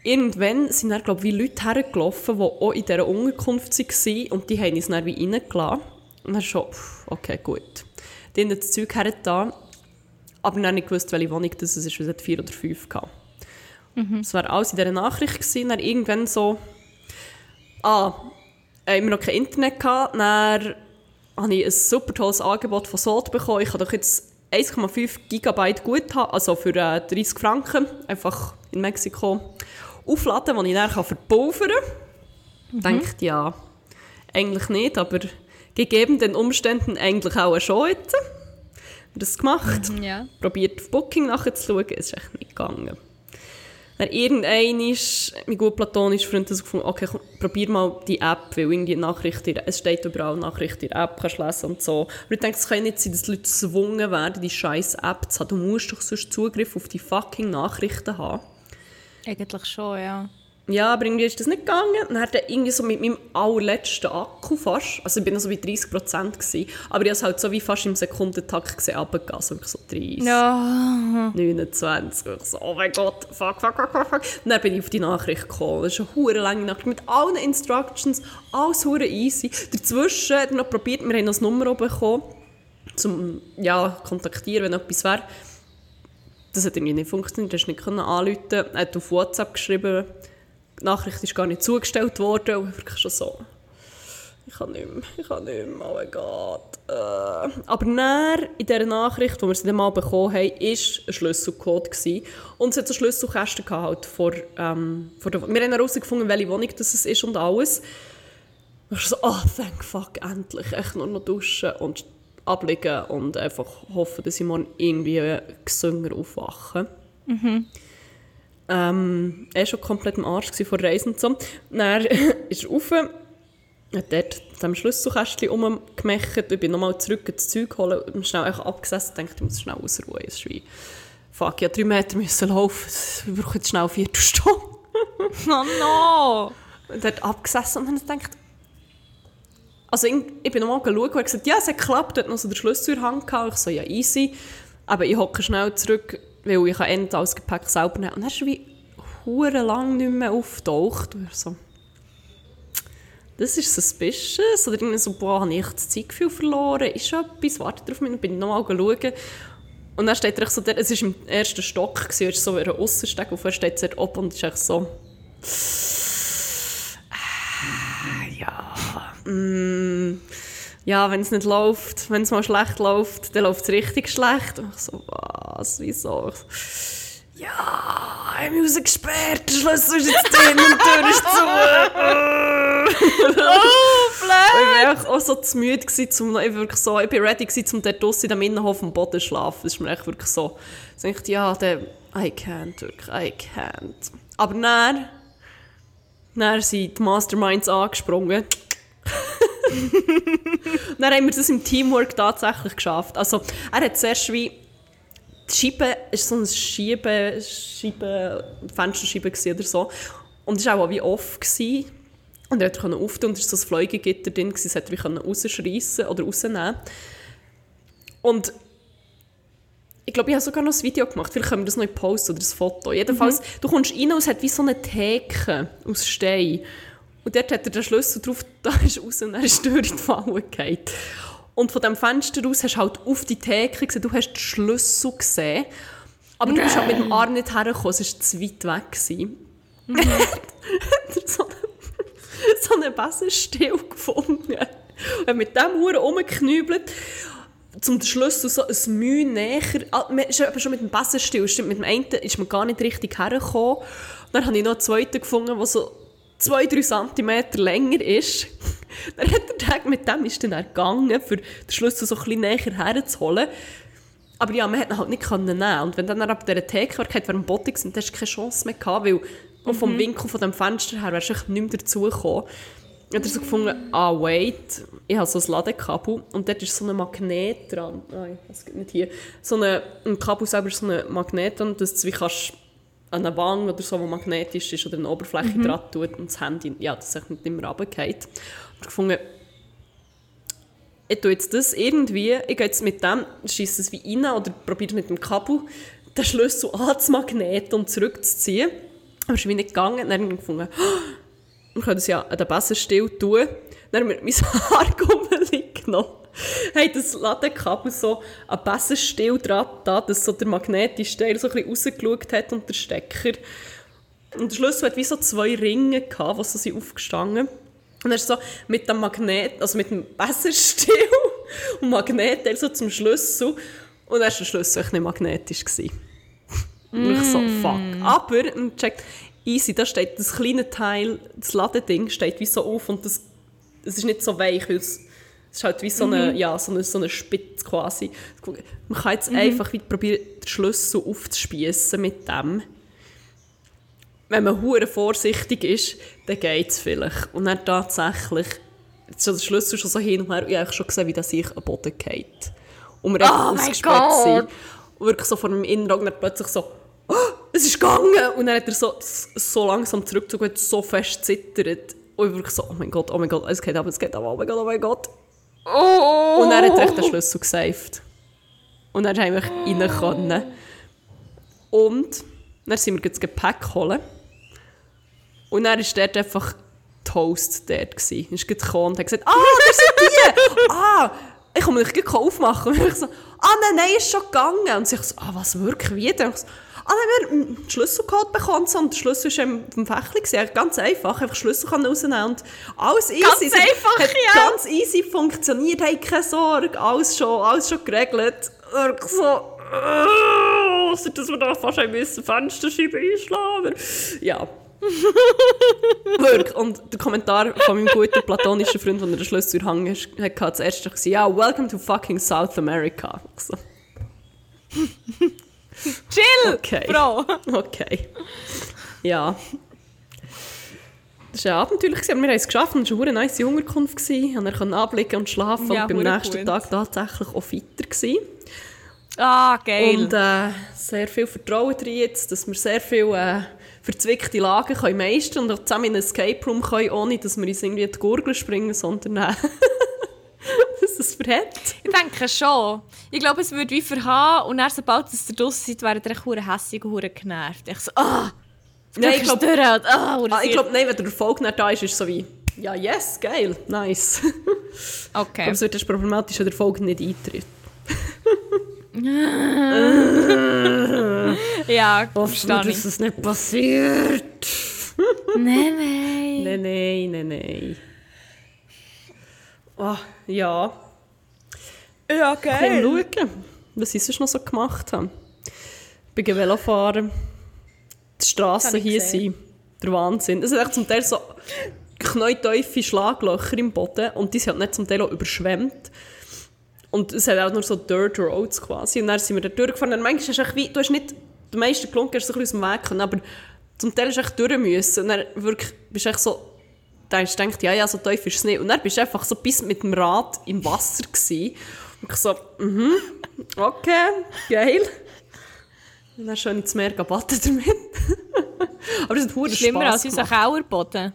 irgendwann sind dann, glaube ich, Leute hergelaufen, die auch in dieser Unterkunft waren und die haben uns dann wie reingelassen. Und dann schon, okay, gut. Die haben das Zeug hergetan, aber dann nicht gewusst, welche Wohnung das ist, weil es vier oder fünf gab. Mhm. Das war alles in dieser Nachricht. Gewesen. Dann irgendwann so, ah, haben wir noch kein Internet gehabt, dann habe ich ein super tolles Angebot von Sod bekommen. Ich habe doch jetzt 1,5 Gigabyte gut haben, also für äh, 30 Franken, einfach in Mexiko aufladen, die ich dann verpulvern kann. Mhm. Denkt, ja, eigentlich nicht, aber gegeben den Umständen eigentlich auch schon jetzt. das gemacht. Mhm, ja. Probiert auf Booking nachzuschauen, es ist echt nicht gegangen. Dann irgendein ist, mein gut platonischer Freund hat gefunden, okay, komm, probier mal die App, weil irgendwie Nachrichten, es steht überall Nachrichten in der App, kannst lesen und so. Und ich denke, es kann nicht sein, dass Leute gezwungen werden, die scheiß App zu haben. Du musst doch sonst Zugriff auf die fucking Nachrichten haben. Eigentlich schon, ja. ja, aber irgendwie ist das nicht gegangen. Dann hat er irgendwie so mit meinem allerletzten Akku fast, also ich bin noch so bei 30 Prozent gewesen, aber ich habe es halt so wie fast im Sekundentakt gesehen, runtergegangen, also so 30, Ja. 29, und ich so, oh mein Gott, fuck, fuck, fuck, fuck, fuck. Und dann bin ich auf die Nachricht gekommen, das ist eine hure lange Nachricht, mit allen Instructions, alles hure easy. Dazwischen hat er noch probiert, wir haben noch das Nummer bekommen, zum, ja, kontaktieren, wenn etwas wäre. Das hat irgendwie nicht funktioniert, er nicht anrufen, er hat auf WhatsApp geschrieben, die Nachricht ist gar nicht zugestellt worden und ich wirklich schon so, ich kann nicht mehr, ich kann nicht mehr, oh mein Gott. Äh. Aber dann, in dieser Nachricht, die wir sie dann mal bekommen haben, war ein Schlüsselcode. Gewesen. Und es hat so Schlüsselkästen gehabt, halt vor, ähm, vor der, Wir haben herausgefunden, welche Wohnung das ist und alles. Und ich so, oh, thank fuck, endlich. Echt nur noch duschen und ablegen und einfach hoffen, dass ich morgen irgendwie gesünger aufwache. Ähm, er war schon komplett im Arsch vor Reisen und so. Dann ist er rauf, hat dort am Schlüsselkästchen rumgemacht. Ich bin nochmal zurück ins Zeug holen und schnell einfach abgesessen und dachte, ich muss schnell ausruhen. Es ist wie, fuck, ich musste drei Meter müssen laufen. Ich brauche jetzt schnell vier Stunden. Oh no! Und dort abgesessen und dann gedacht, also ich, ich bin nochmal geschaut und gesagt, ja, es hat geklappt, hat noch so den Schlüssel in der Hand gehabt. Ich so, ja, easy. Aber ich hocke schnell zurück, weil ich kann alles Gepäck selber nehmen Und dann ist wie hure lang nicht mehr auftaucht. Und so, das ist suspicious. Oder irgendwie so, boah, habe ich das Zeitgefühl verloren? Ist schon etwas? Warte drauf, dann bin ich nochmal schauen. Und dann steht er so, der, es war im ersten Stock, er ist so ein Aussensteg, auf er steht dort oben und ist so... Ja, mm, ja, wenn es nicht läuft, wenn es mal schlecht läuft, dann läuft es richtig schlecht. Und ich so, was, wieso? Ich so, ja, ich habe Musik gesperrt, der Schlüssel ist jetzt drin und die Tür ist zu. Oh, Ich blöd! war einfach auch so zu müde, gewesen, zum, ich, wirklich so, ich bin ready, gewesen, um dort draussen in dem Innenhof dem Boden zu schlafen. Das ist mir echt wirklich so. Ich dachte, ja, der, I can't, wirklich, I can't. Aber dann, dann sind die Masterminds angesprungen. dann haben wir das im Teamwork tatsächlich geschafft. Also, er hat zuerst wie die Scheibe, ist so eine Scheibe, Scheibe, Fensterscheibe oder so. Und es war auch wie off. Gewesen. Und er konnte auftun und es war so ein Fleugegitter drin, das hätte er rausschreissen oder rausnehmen Und ich glaube, ich habe sogar noch ein Video gemacht, vielleicht können wir das noch in Post oder ein Foto. Jedenfalls, du kommst rein und es hat wie so eine Theke aus Stein. Und dort hat er den Schlüssel drauf, da ist raus und er ist durch in die Falle gefallen. Und von dem Fenster aus hast du halt auf die Theke gesehen, du hast den Schlüssel gesehen. Aber du bist halt mit dem Arm nicht hergekommen, es war zu weit weg. Gewesen. so, so einen Besenstiel gefunden. Und mit dem Huren rumgeknübelt, zum den Schlüssel so ein Mühe näher. Ah, man ist aber schon mit dem Besenstiel, stimmt, mit dem einen ist man gar nicht richtig hergekommen. Dann habe ich noch einen zweiten gefunden, der so zwei, drei Zentimeter länger ist. Dann hat er gedacht, mit dem ist dann er gegangen, für den Schlüssel so ein bisschen näher herzuholen. Aber ja, man hat ihn halt nicht können nehmen. Und wenn dann ab dieser Theke war, während dem Boden sind, dann hast du keine Chance mehr gehabt, weil auch vom Winkel von dem Fenster her wärst du nicht mehr dazugekommen. Er so gefunden, ah wait, ich habe so ein Ladekabel und dort ist so ein Magnet dran. Nein, das geht nicht hier. So eine, ein Kabel selber ist so ein Magnet dran, dass du wie kannst an einer Wand oder so, wo magnetisch ist oder eine Oberfläche dran tut und das Handy, ja, das sich nicht immer runterfällt. Und ich gefunden, ich tue jetzt das irgendwie, ich gehe jetzt mit dem, schieße es wie rein oder probiere mit dem Kabel den Schlüssel anzumagneten und zurückzuziehen. Aber es ist wie nicht gegangen. Dann habe ich gefunden, wir können es ja an den Besenstiel tun. Dann haben wir mein Haargummeli genommen, haben das Ladekabel so an Besenstiel dran da, dass so der magnetische Teil so ein bisschen rausgeschaut hat und der Stecker. Und der Schlüssel hat wie so zwei Ringe gehabt, die so sind aufgestanden und er ist so mit dem Magnet, also mit dem Besenstiel und Magnet so zum Schlüssel. Und dann war der Schlüssel nicht magnetisch. Gewesen. Und ich so, fuck. Aber, und checkt, easy, da steht das kleine Teil, das Ladeding steht wie so auf und das, das ist nicht so weich, weil es, es ist halt wie so eine, ja, so eine, so eine Spitze quasi. Man kann jetzt einfach wie probieren, den Schlüssel aufzuspießen mit dem wenn man hure vorsichtig ist, dann geht es vielleicht. Und dann tatsächlich, jetzt ist der Schlüssel schon so hin und her, ich habe schon gesehen, wie das sich am Boden geht. Und wir Oh mein Gott. sind. Und wirklich so vor meinem Innenauge plötzlich so, oh, es ist gegangen. Und dann hat er so, so langsam zurückgezogen, so fest zittert. Und ich wirklich so, oh mein Gott, oh mein Gott, es geht aber, es geht aber, oh mein Gott, oh mein Gott. Oh. Und dann hat er den Schlüssel gesaved. Und dann haben wir oh. rein können. Und dann sind wir das Gepäck holen. Und dann war dort einfach Toast dort. Gewesen. Er ist gekommen und hat gesagt, ah, das sind die! ah, ich kann mich gleich aufmachen. Und ich so, ah nein, nein, ist schon gegangen. Und sie so, ah, was, wirklich, wie denn? So, ah, dann haben wir einen Schlüsselcode bekommen und der Schlüssel war im Fächli. Ganz einfach, einfach Schlüssel rausnehmen und alles easy. Ganz einfach, hat ja. ganz easy funktioniert, hey, keine Sorge, alles schon, alles schon geregelt. Und so, oh, dass wir da fast ein bisschen Fensterscheibe einschlagen. Ja. Wirklich. Und der Kommentar von meinem guten platonischen Freund, der den Schlüssel hang hatte, zuerst war, ja, welcome to fucking South America. Chill, okay. Bro. Okay. Ja. Das war abenteuerlich, aber wir haben es geschafft und es war eine nice Unterkunft. Wir konnten abblicken und schlafen ja, und beim nächsten gut. Tag tatsächlich auch fitter. Gewesen. Ah, geil. Und äh, sehr viel Vertrauen drin jetzt, dass wir sehr viel äh, verzwickte Lagen können meistern und auch zusammen in einen Escape Room können, ohne dass wir uns irgendwie in die Gurgel springen, sondern äh, dass es verhält. Ich denke schon. Ich glaube, es würde wie verhaben und dann, sobald es der Duss seid, wäre der hure hässig und hure genervt. Ich so, ah! Nein, ich glaube, ah, ah, ich glaub, nein, wenn der Erfolg nicht da ist, ist es so wie, ja, yes, geil, nice. Okay. Aber es wird problematisch, wenn der Erfolg nicht eintritt. ja, verstehe dass es nicht passiert. nein, nein. Nein, nein, nein, nein. Oh, ja. Ja, geil. Komm schauen, was ich sonst noch so gemacht habe. Ich bin Velofahren. Die Straßen hier sind der Wahnsinn. Es sind echt zum Teil so knäutiefe Schlaglöcher im Boden und die sind halt nicht zum Teil auch überschwemmt. Und es hat auch nur so Dirt Roads quasi. Und dann sind wir da durchgefahren. Und manchmal ist es wie, du hast nicht, die meisten Klunken hast du so aus dem Weg können, aber zum Teil hast du echt durch müssen. Und dann wirklich, bist du echt so, dann hast du gedacht, ja, ja, so tief ist es nicht. Und dann bist du einfach so bis mit dem Rad im Wasser gewesen. Und ich so, mhm, okay, geil. Und dann schon ins Meer gebadet damit. aber es hat verdammt Schlimmer Spaß als unser Kauerboden.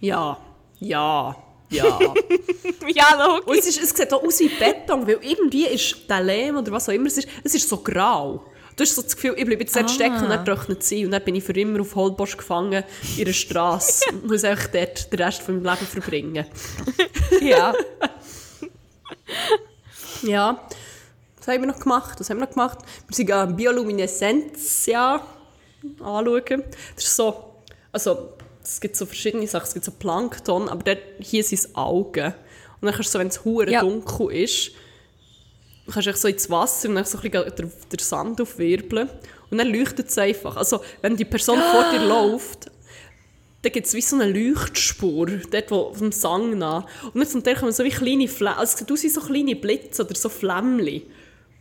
Ja, ja. Ja. ja, logisch. Und es, ist, es sieht auch aus wie Beton, weil irgendwie ist der Lehm oder was auch immer es ist, es ist so grau. Du hast so das Gefühl, ich bleibe jetzt dort ah. stecken und dann trocknet sie. Und dann bin ich für immer auf Holbosch gefangen in der Straße und muss einfach dort den Rest von meinem Leben verbringen. ja. Ja. Was haben wir noch gemacht? Was haben wir noch gemacht? Wir sind äh, Biolumineszenz ja, anschauen. Das ist so, also es gibt so verschiedene Sachen, es gibt so Plankton, aber dort, hier sind es Augen. Und dann kannst du so, wenn es hure ja. dunkel ist, kannst du so ins Wasser und dann so ein bisschen den, den Sand aufwirbeln. Und dann leuchtet es einfach. Also, wenn die Person vor dir läuft, dann gibt es wie so eine Leuchtspur, dort wo, vom Sang nach. Und dann zum Teil kommen so wie kleine Flämmchen, also es sieht aus wie so kleine Blitze oder so Flämmchen.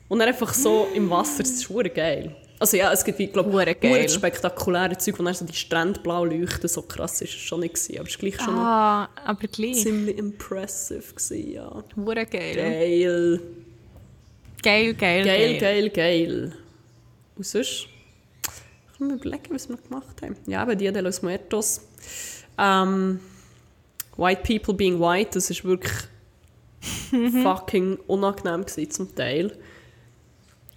Und dann einfach so im Wasser, das ist hure geil. Also ja, es gibt, ich glaube, spektakuläre Zeug, wo dann so die Strände blau leuchten. So krass ist es schon nicht gewesen, aber es war gleich schon ah, aber gleich. ziemlich impressive gewesen, ja. Hure geil. Geil. Geil, geil, geil. Geil, geil, geil. Und sonst? Mir überlegen, was wir noch gemacht haben. Ja, aber Dia de los Muertos. Ähm, white People Being White, das war wirklich fucking unangenehm gewesen, zum Teil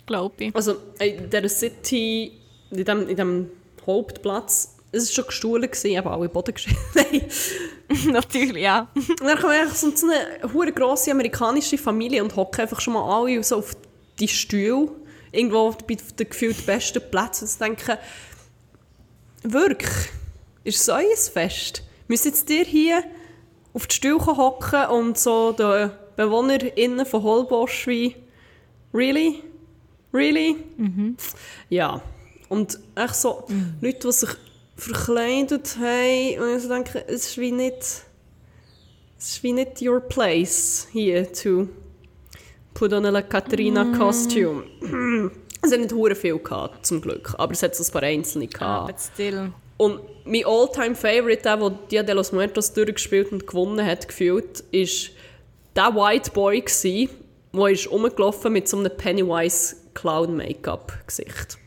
glaube ich. Also in dieser City, in diesem, in diesem Hauptplatz, es war schon gestohlen, aber alle Boden geschrieben. Natürlich, ja. Und dann kommt einfach so eine hure grosse amerikanische Familie und hocken einfach schon mal alle so auf die Stühle, irgendwo bei den gefühlt besten Plätzen und denken, wirklich, ist es euer Fest? Müsst jetzt ihr hier auf die Stühle hocken und so den BewohnerInnen von Holbosch wie, really? Really? Mhm. Ja. Und echt so mhm. Leute, die sich verkleidet haben und ich so denke, es ist wie nicht, es ist wie nicht your place here to put on a Katerina mm. costume. es hat nicht hure viel gehabt, zum Glück, aber es hat so ein paar einzelne gehabt. Ah, still. Und mein all-time favorite, der, der Dia de los Muertos durchgespielt und gewonnen hat, gefühlt, ist der White Boy der ist rumgelaufen mit so einem Pennywise Clown-Make-up-Gesicht.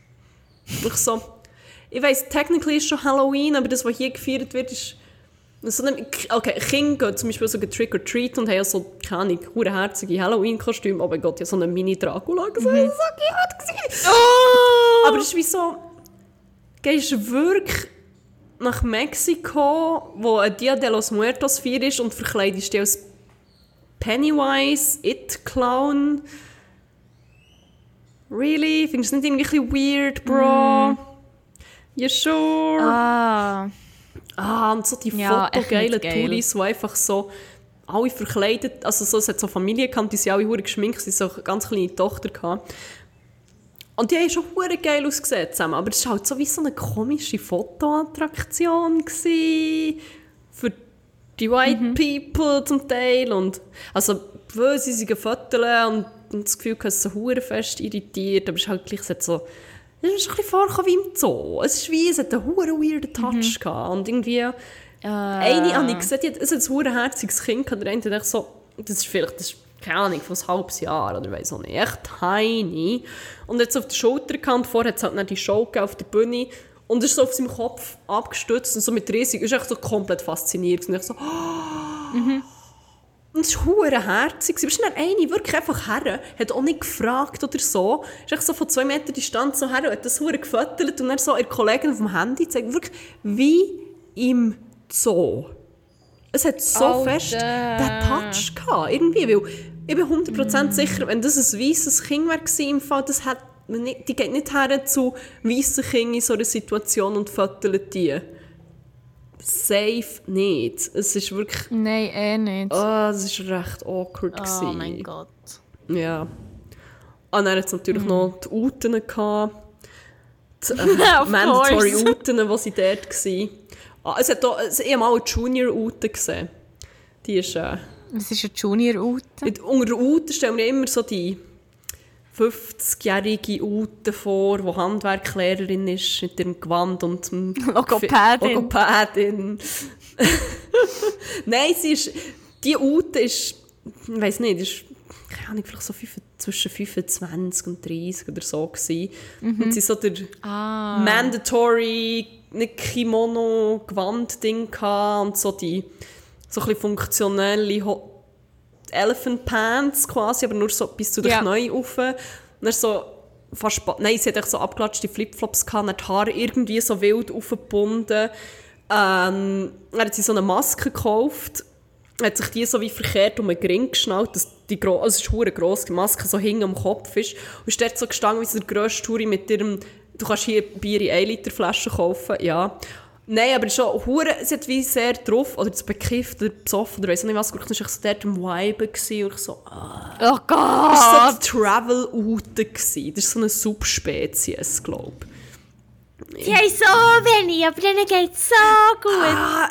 Ich so, ich weiss, technically ist schon Halloween, aber das, was hier gefeiert wird, ist so eine, okay, Kinder gehen zum Beispiel so Trick or Treat und haben so, keine Ahnung, herzige Halloween-Kostüme, aber Gott, ja so eine Mini-Dracula gesehen, mhm. so oh! Aber es ist wie so, gehst du wirklich nach Mexiko, wo ein Dia de los Muertos feier ist und verkleidest dich als Pennywise, It-Clown. Really? Findest du es nicht irgendwie weird, Bro? Mm. You sure? Ah. Ah, und so die ja, fotogeilen Touris, die einfach so alle verkleidet, also so, es hat so Familie gehabt, die sind alle hure geschminkt, sie so eine ganz kleine Tochter gehabt. Und die haben schon hure geil ausgesehen zusammen, aber es war halt so wie so eine komische Fotoattraktion für die White mhm. People zum Teil und also weil sie sich fotografieren und, und das Gefühl, dass es so hure fest irritiert, aber es ist halt gleich so es ist ein bisschen vorgekommen wie im Zoo. Es ist wie, es hat einen huren weirden Touch mhm. gehabt. Und irgendwie, uh. eine habe ich gesehen, es hat ein huren herziges Kind gehabt. Der eine dachte so, das ist vielleicht, das ist, keine Ahnung, von einem halbes Jahr oder weiss auch nicht, echt tiny. Und jetzt auf der Schulter gehabt, vorher hat es halt dann die Show auf der Bühne und ist so auf seinem Kopf abgestützt und so mit riesig, ist echt so komplett fasziniert. Und ich so, oh. mhm. Und es war herzig. Bist dann eine wirklich einfach her, hat auch nicht gefragt oder so. Ist echt so von zwei Metern Distanz so her und hat das hure gefüttert und dann so ihr Kollegen auf dem Handy zeigt, wirklich wie im Zoo. Es hat so Alter. fest den Touch gehabt, irgendwie, weil ich bin 100% mm. sicher, wenn das ein weißes Kind wäre im Fall, das hat, die geht nicht her zu weißen Kindern in so einer Situation und füttert die safe nicht. Es ist wirklich... Nein, eh nicht. Oh, es war recht awkward. Oh gewesen. mein Gott. Ja. Und dann hat es natürlich mhm. noch die Uten gehabt. Die äh, Mandatory Uten, die sie dort waren. Ah, es hat auch, ich habe mal eine Junior-Ute gesehen. Die ist... Äh, Was ist eine Junior-Ute? Unter der Ute stellen wir immer so die 50-jährige Ute vor, die Handwerklehrerin ist, mit ihrem Gewand und dem Logopädin. Logopädin. Nein, sie ist, die Ute ist, ich weiß nicht, ist, keine Ahnung, vielleicht so fünf, zwischen 25 und 30 oder so gewesen. Mhm. Und sie so der ah. mandatory, nicht Kimono-Gewand-Ding und so die so ein bisschen Elephant Pants quasi, aber nur so bis zu den ja. Knien rauf. Und dann so fast, nein, sie hat so abgeklatschte Flipflops gehabt, dann die Haare irgendwie so wild aufgebunden. Ähm, dann hat sie so eine Maske gekauft, hat sich die so wie verkehrt um den Ring geschnallt, dass die gro also es ist eine grosse Maske so hinten am Kopf ist. Und ist dort so gestanden wie so der grösste Touri mit ihrem, du kannst hier Bier in 1 Liter Flaschen kaufen, ja. Nein, aber schon hure, sie hat wie sehr drauf, oder zu bekifft oder besoffen oder weiss nicht was, ich war so dort im Vibe und ich so, ah. Oh Gott! Das war so die Travel-Ute, das ist so eine Subspezies, glaube ich. Die haben so wenig, aber denen geht es so gut. Ah,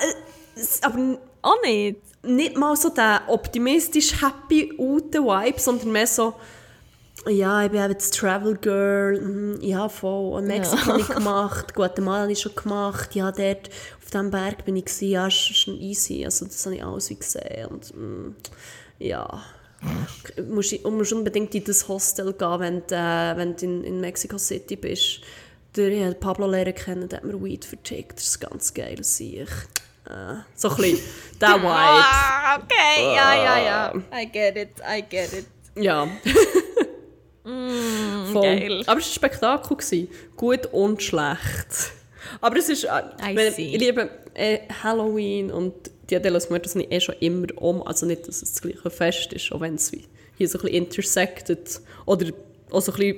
aber auch nicht. Nicht mal so der optimistisch happy Ute-Vibe, sondern mehr so, ja, ich bin eben das Travel Girl. Mhm, ja, voll. Und Mexiko ja. habe ich gemacht, Guatemala habe ich schon gemacht. Ja, dort auf diesem Berg bin ich. Gewesen. Ja, ist schon easy. Also, das habe ich alles wie gesehen. Und, mm, ja. Du musst, musst unbedingt in das Hostel gehen, wenn du, äh, wenn du in, in Mexico City bist. Der, ja, Pablo lernen kennen, der hat mir Weed vertickt. Das ist ganz geil, sehe ich. Äh, so ein bisschen der Vibe. Ah, okay, ja, ja, ja. I get it, I get it. Ja. Mm, geil. Aber es war ein Spektakel. Gewesen. Gut und schlecht. Aber es ist... Äh, wenn, ich liebe äh, Halloween und Dia de los Muertos sind eh schon immer um. Also nicht, dass es das gleiche Fest ist, auch wenn es hier so ein bisschen intersected oder auch so ein bisschen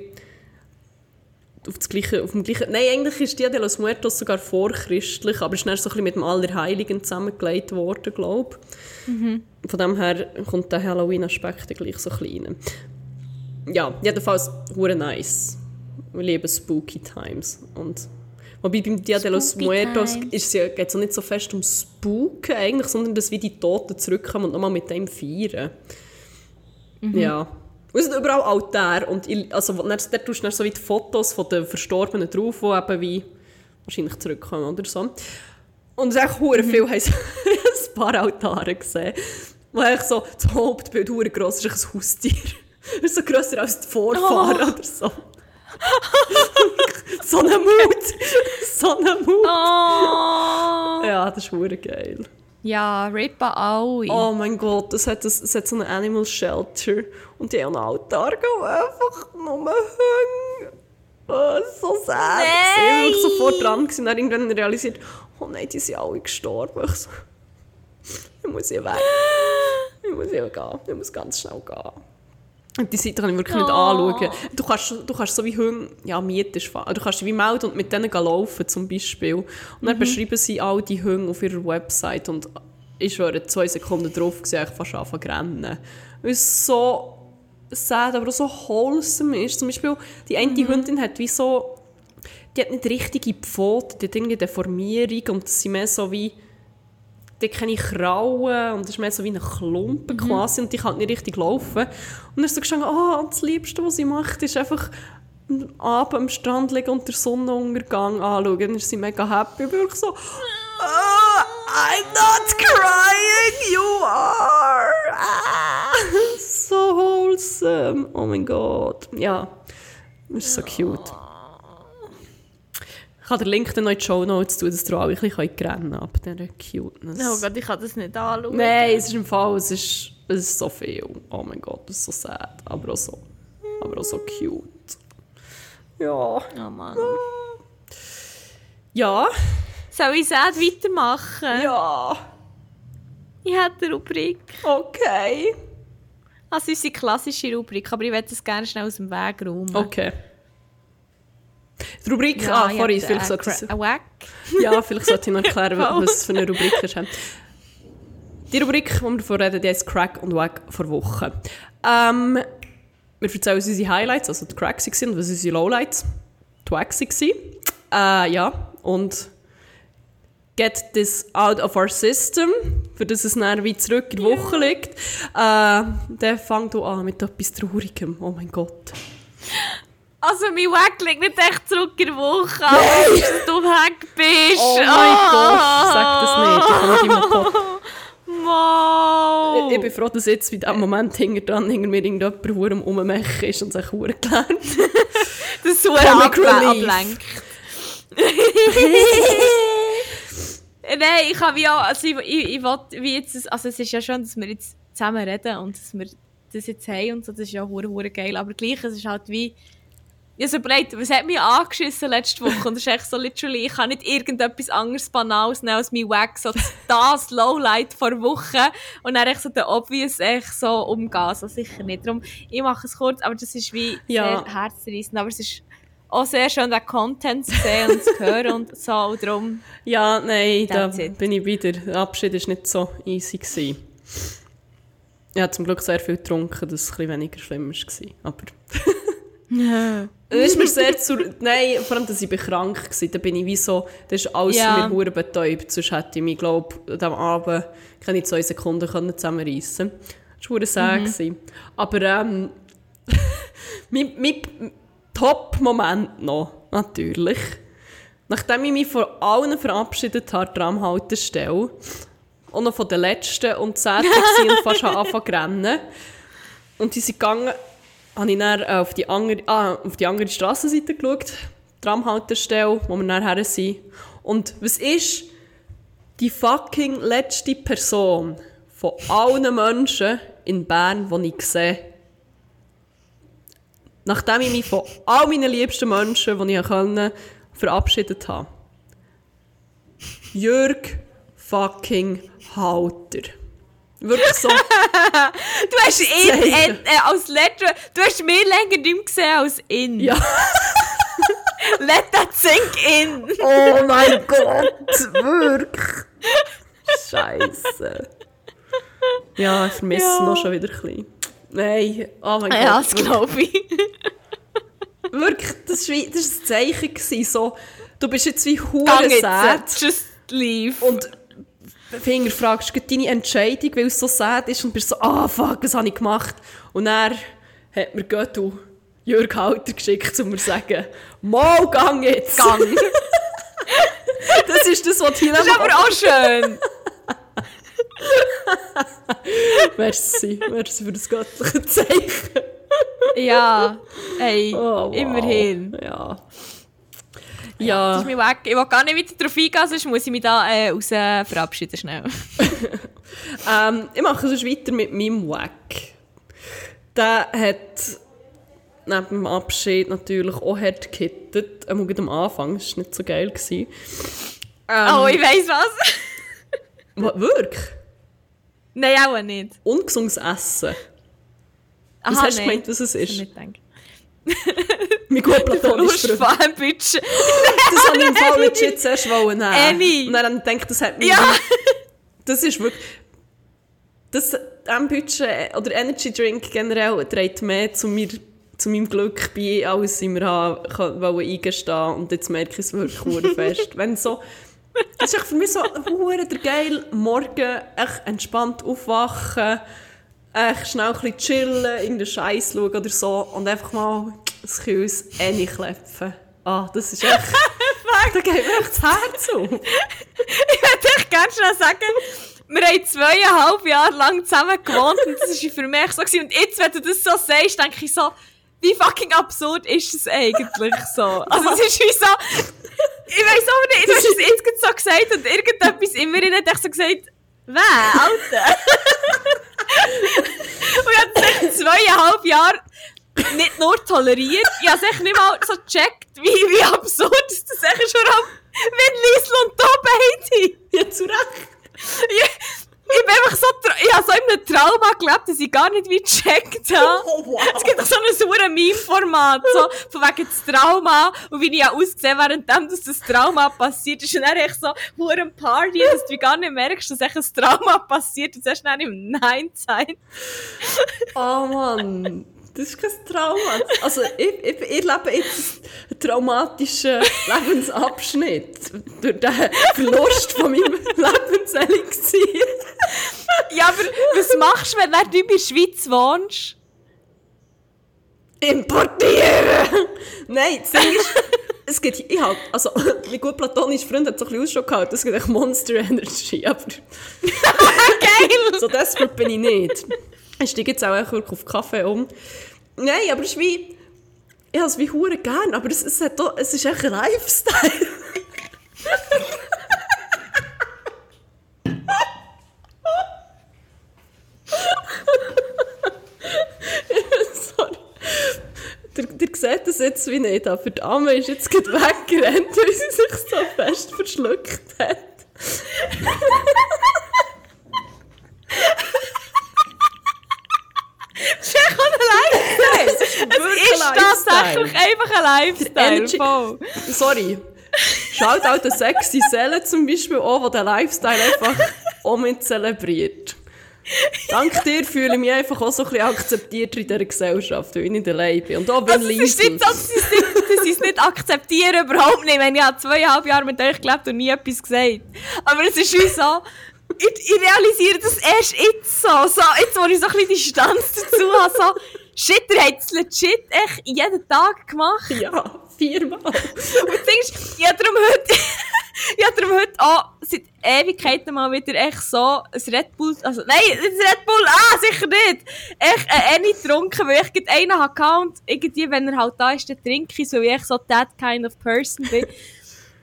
auf, das gleiche, auf dem gleichen... Nein, eigentlich ist Dia de los Muertos sogar vorchristlich, aber es ist dann so ein bisschen mit dem Allerheiligen zusammengelegt worden, glaube ich. Mhm. Von dem her kommt der Halloween-Aspekt gleich so klein ja, jedenfalls hure nice. Wir lieben Spooky Times. Und wobei beim Dia de los Muertos ist es ja, geht es nicht so fest um Spooken eigentlich, sondern dass wie die Toten zurückkommen und nochmal mit dem feiern. Mhm. Ja. Und es sind überall Altäre und ich, also, dann, dort tust du dann so wie die Fotos von den Verstorbenen drauf, die eben wie wahrscheinlich zurückkommen oder so. Und es ist echt hure mhm. viel, haben ein paar Altare gesehen, wo eigentlich so das Hauptbild hure gross ist, ein Haustier. Das ist so grösser als die Vorfahren oh. oder so. so ein Mut! so ein Mut! Oh. Ja, das ist wirklich geil. Ja, Rippa Aoi. Oh mein Gott, es hat, es hat so ein Animal Shelter und die haben einen Altar, einfach nur Hunde. Oh, so sad. Nein! Ich war sofort dran und dann irgendwann realisiert, oh nein, die sind alle gestorben. Ich muss hier weg. Ich muss hier gehen. Ich muss ganz schnell gehen. Und die Seite kann ich wirklich nicht Oh. anschauen. Du kannst, du kannst so wie Hunde, ja, Miete fahren. Du kannst sie wie melden und mit denen laufen, zum Beispiel. Und Mhm. dann beschreiben sie all die Hunde auf ihrer Website und ich schwöre, zwei Sekunden drauf gesehen, ich fast anfangen zu rennen. Weil es so sad, aber auch so wholesome ist. Zum Beispiel, die eine Mhm. Hündin hat wie so, die hat nicht richtige Pfoten, die hat irgendwie Deformierung und sind mehr so wie, hat keine Krauen und das ist mehr so wie eine Klumpen quasi und die kann nicht richtig laufen. Und dann ist so gestanden, oh, das Liebste, was sie macht, ist einfach am Abend am Strand liegen und den Sonnenuntergang anschauen. Dann ist sie mega happy und wirklich so, oh, I'm not crying, you are. Ah, so wholesome. Oh mein Gott. Ja, das ist so cute. Ich kann den Link dann noch in die Show Notes tun, dass ihr auch ein bisschen rennen könnt ab dieser Cuteness. Oh Gott, ich kann das nicht anschauen. Nein, es ist im Fall, es ist, es ist so viel. Oh mein Gott, das ist so sad, aber auch so, aber auch so cute. Ja. Oh Mann. Ja. Soll ich sad weitermachen? Ja. Ich hätte eine Rubrik. Okay. Also unsere klassische Rubrik, aber ich werde das gerne schnell aus dem Weg räumen. Okay. Die Rubrik, ah, ich sorry, hätte vielleicht eine sollte ich, Wack. ja, vielleicht sollte ich noch erklären, was es für eine Rubrik ist. Die Rubrik, die wir davon reden, die heißt Crack und Wack vor Wochen. Ähm, wir erzählen uns unsere Highlights, also die Cracks waren und was unsere Lowlights, die Wacks waren. Äh, ja, und get this out of our system, für das es dann wie zurück in die Woche liegt. Äh, dann fang du an mit etwas Traurigem. Oh mein Gott. Also mein Wack liegt nicht echt zurück in der Woche, aber dass du weg bist. Oh mein Gott, sag das nicht. Ich kann nicht immer Kopf. Mo. Ich bin froh, dass jetzt in diesem Moment hinter dran hinter mir irgendjemand am Rummachen ist und sich hure gelernt. Das ist Relief. ablenkt. Nein, ich habe ja, also ich, ich, ich will, wie jetzt, also es ist ja schön, dass wir jetzt zusammen reden und dass wir das jetzt haben und so, das ist ja hure hure geil, aber gleich, es ist halt wie, habe so überlegt, was hat mich angeschissen letzte Woche und es ist echt so literally, ich kann nicht irgendetwas anderes Banales nehmen als mein Wack, so das Lowlight vor Woche und dann echt so den Obvious echt so umgehen, also sicher nicht, darum, ich mache es kurz, aber das ist wie Ja. sehr herzreißend, aber es ist auch sehr schön, den Content zu sehen und zu hören und so, und darum, Ja, nein, da it. bin ich wieder. Der Abschied war nicht so easy. Gewesen. Ich habe zum Glück sehr viel getrunken, dass es ein bisschen weniger schlimm war. Aber es ist mir sehr zu... Nein, vor allem, dass ich krank war. Da bin ich wie so... Da ist alles Ja. für mich hure betäubt. Sonst hätte ich mich, glaube ich, an diesem Abend keine zwei Sekunden können zusammenreissen können. Das war hure sad. gewesen. Aber ähm... mein, mein Top-Moment noch, natürlich. Nachdem ich mich von allen verabschiedet habe, Tramhaltestelle, und noch von den letzten und zehnten gewesen und fast habe angefangen zu rennen. Und die sind gegangen, habe ich dann äh, auf die andere, ah, auf die andere Strassenseite geschaut, Tramhaltestelle, wo wir dann her sind. Und was ist die fucking letzte Person von allen Menschen in Bern, die ich sehe? Nachdem ich mich von all meinen liebsten Menschen, die ich konnte, verabschiedet habe. Jörg fucking Halter. Wirklich so. Du hast ihn äh, äh, als Letter, du hast mich länger nicht mehr gesehen als ihn. ja. Let that sink in. Oh mein Gott, wirklich. Scheiße. Ja, ich vermisse Ja. es noch schon wieder ein bisschen. Nein, oh mein Ja, Gott. das glaube ich. Wirklich, das war das war ein Zeichen. So, du bist jetzt wie hure sad just leave. und Finger fragst du deine Entscheidung, weil es so sad ist und bist so, ah fuck, was habe ich gemacht? Und dann hat mir Göttu Jörg Halter geschickt, um mir zu sagen, mal gang jetzt. Gang. Das ist das, was Tina Das ist aber auch schön. Merci, merci für das göttliche Zeichen. ja, hey, oh, wow. immerhin. Ja. Ja. Das ist mir weg. Ich will gar nicht weiter darauf eingehen, sonst muss ich mich da äh, raus verabschieden schnell. ähm, ich mache sonst weiter mit meinem Wack. Der hat neben dem Abschied natürlich auch hart gekittet. Am Anfang, das war nicht so geil. Ähm, oh, ich weiss was. Wirklich? Nein, auch nicht. Ungesundes Essen. Was Aha, hast du gemeint, was es ist? Ich nicht mein gut platonisch Freund. Budget. das habe ich im Fall legit zuerst wollen Annie. Und dann denke das hat mich... Ja. Das ist wirklich... Das ähm, Budget oder Energy Drink generell trägt mehr zu, mir, zu meinem Glück bei, als ich mir habe, eingestehen Und jetzt merke ich es wirklich fest. Wenn so... Das ist für mich so der geil Morgen echt entspannt aufwachen echt schnell ein bisschen chillen, irgendeinen Scheiß schauen oder so und einfach mal das Küss klepfen. Ah, das ist echt... da geht mir echt das Herz auf. ich würde echt gerne schnell sagen, wir haben zweieinhalb Jahre lang zusammen gewohnt und das war für mich so. Gewesen. Und jetzt, wenn du das so sagst, denke ich so, wie fucking absurd ist es eigentlich so? Also es ist wie so... Ich weiß auch nicht, du hast es jetzt so gesagt und irgendetwas immer in hat so gesagt, wer, Alter? und ich habe es zweieinhalb Jahre nicht nur toleriert, ich habe es nicht mal so gecheckt, wie, wie absurd das ist schon am wenn Liesl und da beide. Ja, zu Recht. Ja, ich bin einfach so, ich habe so in einem Trauma gelebt, dass ich gar nicht wie gecheckt habe. Oh, wow. Es gibt auch so ein sauer Meme-Format, so, von wegen das Trauma, und wie ich ausgesehen währenddem dass das Trauma passiert ist. Und dann echt so, ein Party, dass du gar nicht merkst, dass echt ein Trauma passiert, und erst dann im Nein sein. Oh Mann. Das ist kein Trauma. Also, ich, ich, ich lebe jetzt einen traumatischen Lebensabschnitt durch den Verlust von meinem Lebenselixier. ja, aber was machst du, wenn du in der Schweiz wohnst? Importieren! Nein, das Ding ist, es gibt, ich halt, also, mein gut platonischer Freund hat so ein bisschen gehabt, es gibt echt Monster Energy, aber... Geil! so desperate bin ich nicht. Ich steige jetzt auch auf Kaffee um. Nein, aber es ist wie... Ich habe es wie hure gern, aber es, es, hat auch, es ist echt Lifestyle. Sorry. Ihr seht das jetzt wie nicht, aber die Amme ist jetzt gerade weggerannt, weil sie sich so fest verschluckt hat. Tatsächlich einfach ein Lifestyle. Energy voll. Sorry. Schaut auch der sexy Seele zum Beispiel an, der den Lifestyle einfach auch mit zelebriert. Dank dir fühle ich mich einfach auch so ein bisschen akzeptiert in dieser Gesellschaft, weil ich nicht allein bin. Und auch bin also, Es ist nicht so, dass sie es nicht akzeptieren, überhaupt nicht. Ich habe zweieinhalb Jahre mit euch gelebt und nie etwas gesagt. Aber es ist wie so, ich, ich realisiere das erst jetzt so, so. Jetzt, wo ich so ein bisschen Distanz dazu habe, so, Shit, ihr habt es legit echt jeden Tag gemacht? Ja, viermal. Und ist, ich habe darum heute, habe darum heute auch seit Ewigkeiten mal wieder echt so ein Red Bull, also, nein, ein Red Bull, ah, sicher nicht! Echt äh, eine getrunken, weil ich einen hatte und irgendwie, wenn er halt da ist, dann trinke ich, so wie ich so that kind of person bin.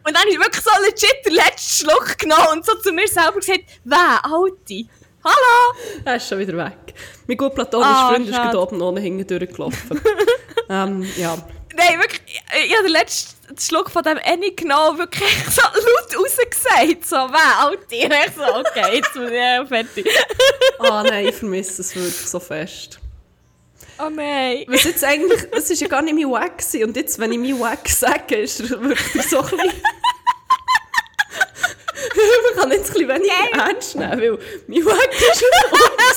Und dann ich wirklich so legit den letzten Schluck genommen und so zu mir selber gesagt, wer, Alte? Hallo! Er ist schon wieder weg. Mein gut platonischer ah, Freund ist gerade oben ohne hinten durchgelaufen. ähm, ja. Nein, wirklich, ich, ich habe den letzten Schluck von dem Annie genommen wirklich so laut rausgesagt. So, alt dir? Ich so, okay, jetzt bin ich fertig. Ah oh, nein, ich vermisse es wirklich so fest. Oh nein. Was jetzt eigentlich, es war ja gar nicht mein Wack. Und jetzt, wenn ich mein Wack sage, ist er wirklich so ein bisschen... Man kann jetzt ein bisschen weniger okay. ernst nehmen, weil mein Wack ist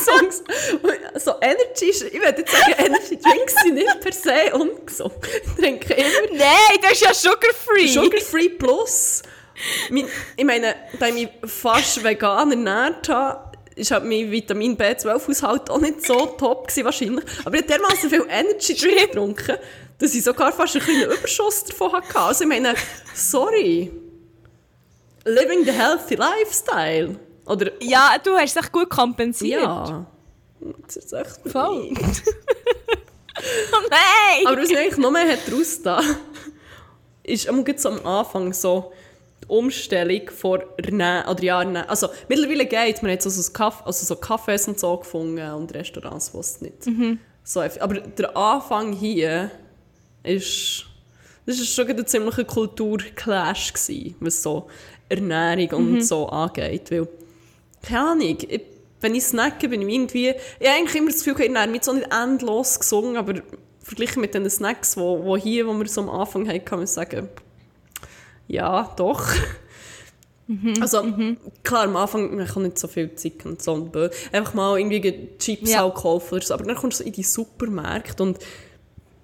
ungesund. so Energy, ich würde jetzt sagen, Energy Drinks sind nicht per se ungesund. Ich trinke immer... Nein, das ist ja Sugar-Free. Sugar-Free plus. Ich meine, da ich mich fast vegan ernährt habe, ist halt mein Vitamin B12-Haushalt auch nicht so top gewesen, wahrscheinlich. Aber ich habe dermaßen viel Energy Drink getrunken, dass ich sogar fast einen kleinen Überschuss davon hatte. Also ich meine, sorry living the healthy lifestyle. Oder, ja, du hast es gut kompensiert. Ja. Das ist echt voll. oh nein! Aber was mich eigentlich noch mehr hat rausgetan, ist am Anfang so die Umstellung vor Ernährung, oder ja. Also mittlerweile geht, man hat so, so, Kaff, also so Cafés und so gefunden und Restaurants, wo es nicht Mhm. so Aber der Anfang hier ist, das ist schon ein ziemlicher Kulturclash gewesen, was so Ernährung Mhm. und so angeht, weil, keine Ahnung, ich, wenn ich snacke, bin ich irgendwie, ich habe eigentlich immer das Gefühl, ich ernähre mich so nicht endlos gesungen, aber verglichen mit den Snacks, wo, wo hier, wo wir so am Anfang haben, kann man sagen, ja, doch. Also, klar, am Anfang, man kann nicht so viel Zeit und so. und Einfach mal irgendwie Chips Ja. auch kaufen oder so. Aber dann kommst du so in die Supermärkte und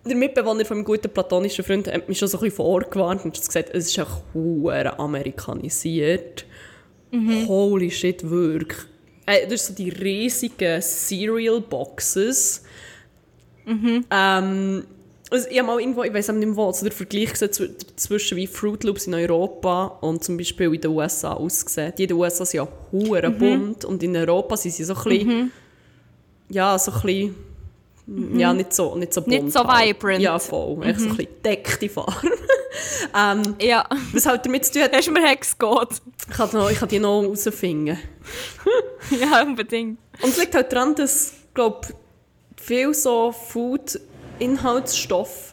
der Mitbewohner von meinem guten platonischen Freund hat mich schon so ein bisschen vorgewarnt und gesagt, es ist auch hure amerikanisiert. Holy shit, wirklich. Äh, das sind so die riesigen Cereal-Boxes. Ähm, also ich habe mal irgendwo, ich weiß nicht mehr wo, so der Vergleich gesehen zw- zwischen wie Fruit Loops in Europa und zum Beispiel in den USA ausgesehen. Die in den USA sind ja hure bunt und in Europa sind sie so ein bisschen, ja, so ein bisschen, ja, nicht so, nicht so bunt. Nicht so halt. vibrant. Ja, voll. Echt so ein bisschen deckte Farbe. ähm, Ja, was halt damit zu tun hat, hast du mir Hex geht. ich kann, noch, ich kann die noch herausfinden. Ja, unbedingt. Und es liegt halt daran, dass, glaube viele so Food-Inhaltsstoffe,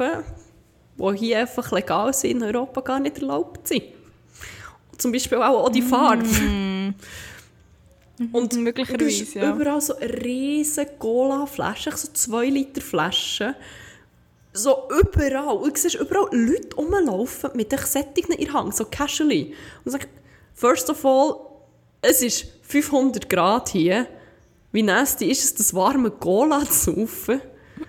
die hier einfach legal sind, in Europa gar nicht erlaubt sind. Zum Beispiel auch, auch die Farbe. Und du Möglicherweise, hast ja. überall so riesige Cola-Flaschen, so 2 Liter Flaschen. So überall. Und du siehst überall Leute rumlaufen mit den Sättigen in Hand, so casually. Und sag, first of all, es ist 500 Grad hier. Wie nasty ist es, das warme Cola zu saufen?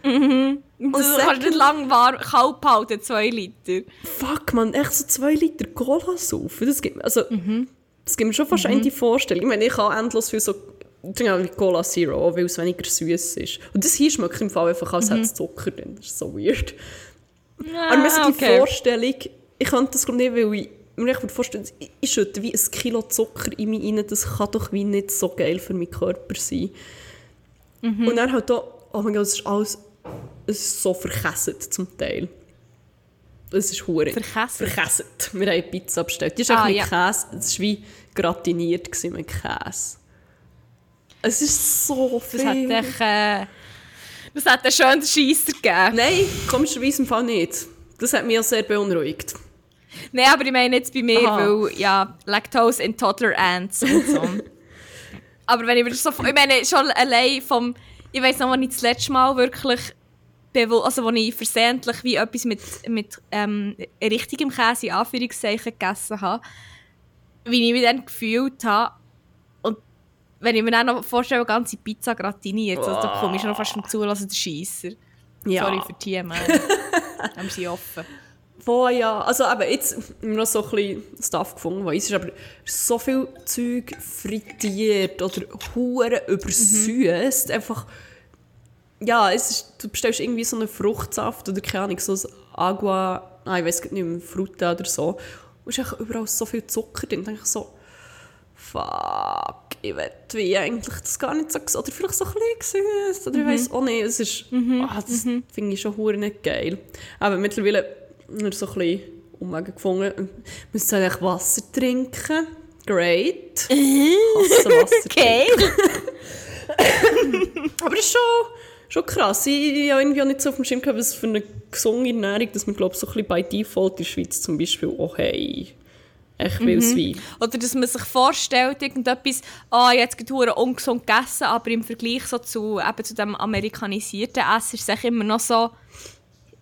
Du kannst second- nicht lang warm, kalt behalten, zwei Liter. Fuck, man, echt so 2 Liter Cola saufen? Das gibt, mir- also, Mhm. Das gibt mir schon fast eine die Vorstellung. Ich meine, ich habe endlos viel so ja, wie Cola Zero, weil es weniger süß ist. Und das hier schmeckt im Fall einfach, als hätte es Zucker drin. Das ist so weird. Aber mir so die Mhm. okay. Vorstellung, ich könnte das nicht, weil ich mir echt vorstellen, ich, schütte wie ein Kilo Zucker in mich rein, das kann doch wie nicht so geil für meinen Körper sein. Mhm. Und dann halt da, oh mein Gott, es ist alles es ist so verkässet zum Teil. Es ist hure Verkässet? Verkässet. Wir haben Pizza bestellt. Die ist Ah, ah, mit ja. Käse, es war wie gratiniert mit Käse. Es ist so viel. Das hat dich, äh, das hat einen schönen Scheisser gegeben. Nein, komischerweise im Fall nicht. Das hat mich auch sehr beunruhigt. Nein, aber ich meine jetzt bei mir, Aha. weil ja, Lactose in Toddler Ants und so. aber wenn ich mir das so, ich meine schon allein vom, ich weiß noch, wann ich das letzte Mal wirklich, also wo ich versehentlich wie etwas mit, mit ähm, richtigem Käse in Anführungszeichen gegessen habe, wie ich mich dann gefühlt habe und wenn ich mir dann noch vorstelle, eine ganze Pizza gratiniert, also, da komme ich schon noch fast vom Zulassen der Scheisser. Ja. Sorry für die, man. Haben sie offen. Wo ja, also eben jetzt haben wir noch so ein bisschen Stuff gefunden, wo ist, aber so viel Zeug frittiert oder hure übersüßt, einfach, ja, es ist, du bestellst irgendwie so einen Fruchtsaft oder keine Ahnung, so ein Agua, ah, ich weiß nicht mehr, Fruta oder so, und es ist einfach überall so viel Zucker drin, dann denke ich so, fuck, ich will wie eigentlich das gar nicht so ges- oder vielleicht so ein bisschen gesüßt, oder ich weiss auch nicht, es ist, ah, das finde ich schon hure nicht geil. Aber mittlerweile wir so ein bisschen Umwege gefunden, wir müssen eigentlich Wasser trinken, great, Wasser Okay. aber das ist schon, schon krass. Ich, ich habe irgendwie auch nicht so auf dem Schirm gehabt, was für eine gesunde Ernährung, dass wir, glaube ich, so ein bisschen bei Default in der Schweiz zum Beispiel auch haben. Echt wildes Wein. Oder dass man sich vorstellt, irgendetwas, ah, jetzt geht hure ungesund gegessen, aber im Vergleich so zu, eben zu dem amerikanisierten Essen ist es immer noch so,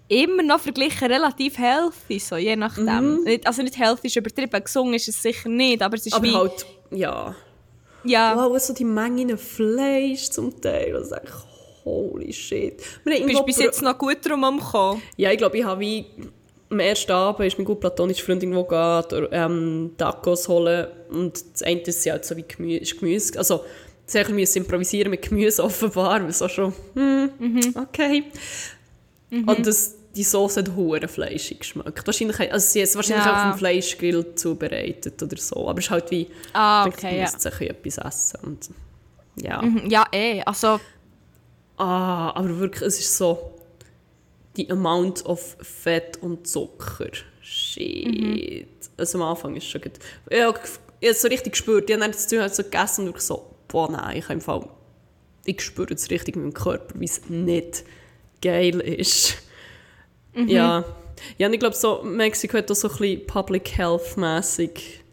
immer noch verglichen relativ healthy, so, je nachdem. Nicht, also nicht healthy ist übertrieben, gesund ist es sicher nicht, aber es ist Aber wie, halt, ja. ja, Wow, so die Mengen Fleisch zum Teil. Das ist eigentlich, holy shit. Wir bist du bis jetzt noch gut drum gekommen. Ja, ich glaube, ich habe wie am ersten Abend ist mein gut platonischer Freund irgendwo gegangen, ähm, Tacos holen und das eine ist ja halt so wie Gemüse, ist Gemüse also sehr müssen improvisieren mit Gemüse offenbar, was auch schon, hm, okay. Und das, die Soße hat hure fleischig geschmeckt. Wahrscheinlich, also sie hat es wahrscheinlich Ja. auch auf dem Fleischgrill zubereitet oder so, aber es ist halt wie, Ah, okay, ja. müsste sicher etwas essen und ja. Mhm, Ja, eh, also, Ah, aber wirklich, es ist so. die Amount of Fett und Zucker. Shit. Mhm. Also am Anfang ist schon gut. Ich habe es so richtig gespürt. Ich habe das Zeug so gegessen und wirklich so, boah nein, ich habe im Fall, ich spüre es richtig mit dem Körper, wie es nicht geil ist. Mhm. Ja. ja, und ich glaube, so, Mexiko hat auch so ein bisschen Public Health-mässig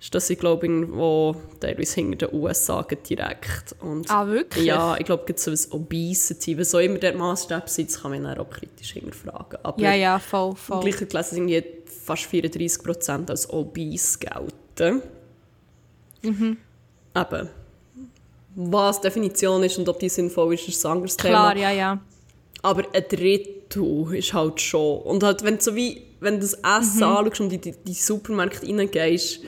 ist das, ich glaube, irgendwo teilweise hinter den USA direkt. Und ah, wirklich? Ja, ich glaube, so ein Obesity, wenn so immer der Maßstab sitzt, kann man dann auch kritisch hinterfragen. Aber ja, ja, voll, voll. Gleich gelesen, irgendwie fast 34 Prozent als obese gelten. Mhm. Eben. Was die Definition ist und ob die sinnvoll ist, ist ein anderes Klar, Thema. Klar, ja, ja. Aber ein Drittel ist halt schon. Und halt, wenn du so wie, wenn du das Essen mhm. anschaust und in die, die Supermärkte reingehst,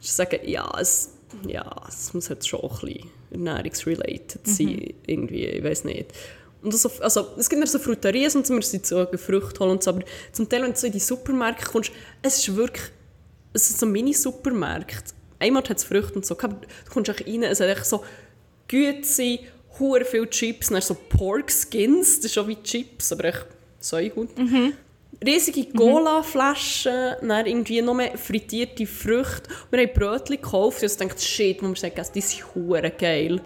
ich sagen, ja, es, ja, es muss halt schon ein bisschen ernährungsrelated mhm. sein, irgendwie, ich weiß nicht. Und also, also, es gibt ja so Fruterien und zum Beispiel so Früchte holen und so, aber zum Teil, wenn du so in die Supermärkte kommst, es ist wirklich, es ist so ein Mini-Supermarkt. Einmal hat es Früchte und so, du kommst auch rein, es hat echt so Güte, hure viele Chips, dann so Pork Skins, das ist schon wie Chips, aber echt Säuhund. Mhm riesige Cola-Flaschen, dann irgendwie noch mehr frittierte Früchte. Wir haben Brötchen gekauft und ich dachte, shit, wo wir sagen, die sind hure geil.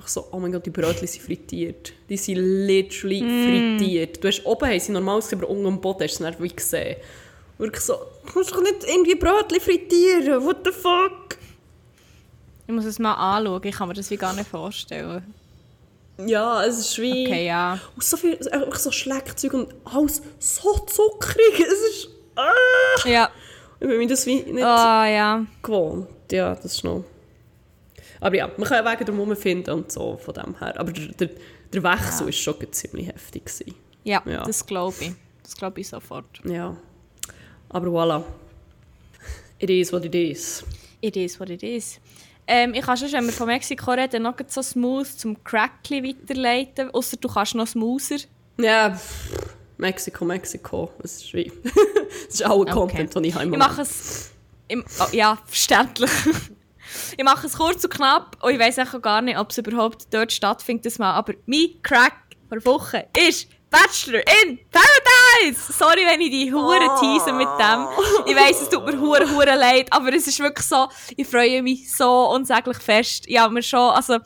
Ich so, oh mein Gott, die Brötchen sind frittiert. Die sind literally mm. frittiert. Du hast oben haben sie normal gesehen, aber unten am Boden hast du es nicht gesehen. Wirklich so, du kannst doch nicht irgendwie Brötchen frittieren, what the fuck? Ich muss es mal anschauen, ich kann mir das wie gar nicht vorstellen. Ja, es ist wie... Okay, ja. Und so viel, einfach so Schleckzeug und alles so zuckrig. Es ist... Ah! Ja. Ich bin mir das wie nicht oh, ja. gewohnt. Ja, das ist noch... Aber ja, man kann ja Wege drum finden und so von dem her. Aber der, der, der Wechsel war ja. schon ziemlich heftig. Gewesen. Ja, ja. das glaube ich. Das glaube ich sofort. Ja. Aber voilà. It is what it is. It is what it is. Ähm, ich kann schon, wenn wir von Mexiko reden, noch so smooth zum Crackli weiterleiten. Außer du kannst noch smoother. Ja, Mexiko, Mexiko. Das ist wie. das ist auch ein Content, den ich habe. Ich mache es. Im, oh, ja, verständlich. ich mache es kurz und knapp. Und ich weiß auch gar nicht, ob es überhaupt dort stattfindet. Das mal. Aber mein Crack vor Woche ist Bachelor in Paradise! Sorry, wenn ich die Hure oh. tease mit dem. Ich weiss, es tut mir hure hure leid, aber es ist wirklich so, ich freue mich so unsäglich fest. Ja, mir schon, also,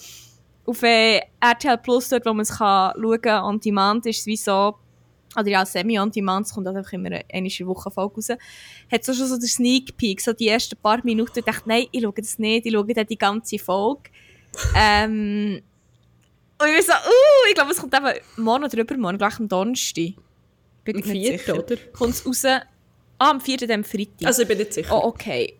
auf äh, RTL Plus, dort, wo man es kann schauen kann, on demand, ist es wie so, oder ja, semi-on demand, es kommt einfach immer eine Woche Folge raus, hat so schon so der Sneak Peek, so die ersten paar Minuten, ich dachte, nein, ich schaue das nicht, ich schaue dann die ganze Folge. ähm, und ich so, uh, ich glaube, es kommt eben morgen oder übermorgen, gleich am Donnerstag. Bin am 4. oder? Kommt es raus. Ah, am 4. dem Freitag. Also ich bin nicht sicher. Oh, okay.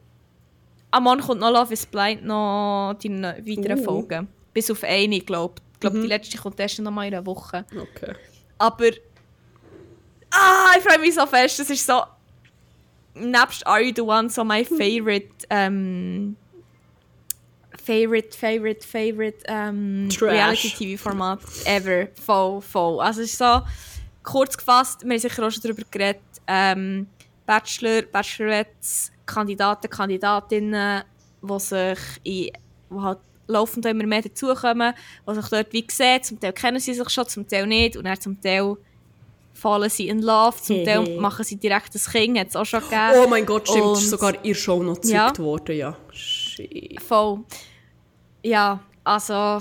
Am Morgen kommt noch Love is Blind noch die weiteren uh. Folgen. Bis auf eine, glaube ich. Ich glaube, mhm. die letzte kommt erst noch mal in einer Woche. Okay. Aber... Ah, ich freue mich so fest. Das ist so... Nebst Are You The One so my favorite... Ähm, favorite, favorite, favorite ähm, Reality-TV-Format ever. Voll, voll. Also es ist so, kurz gefasst, wir haben sicher auch schon darüber geredet, ähm, Bachelor, Bachelorettes, Kandidaten, Kandidatinnen, die sich in, halt laufend immer mehr dazukommen, die sich dort wie sehen, zum Teil kennen sie sich schon, zum Teil nicht und dann zum Teil fallen sie in Love, zum Teil machen sie direkt das Kind, hat es auch schon gegeben. Oh mein Gott, stimmt, und, ist sogar der Show noch gezeigt ja. worden, ja. Shit. Voll. Ja, also...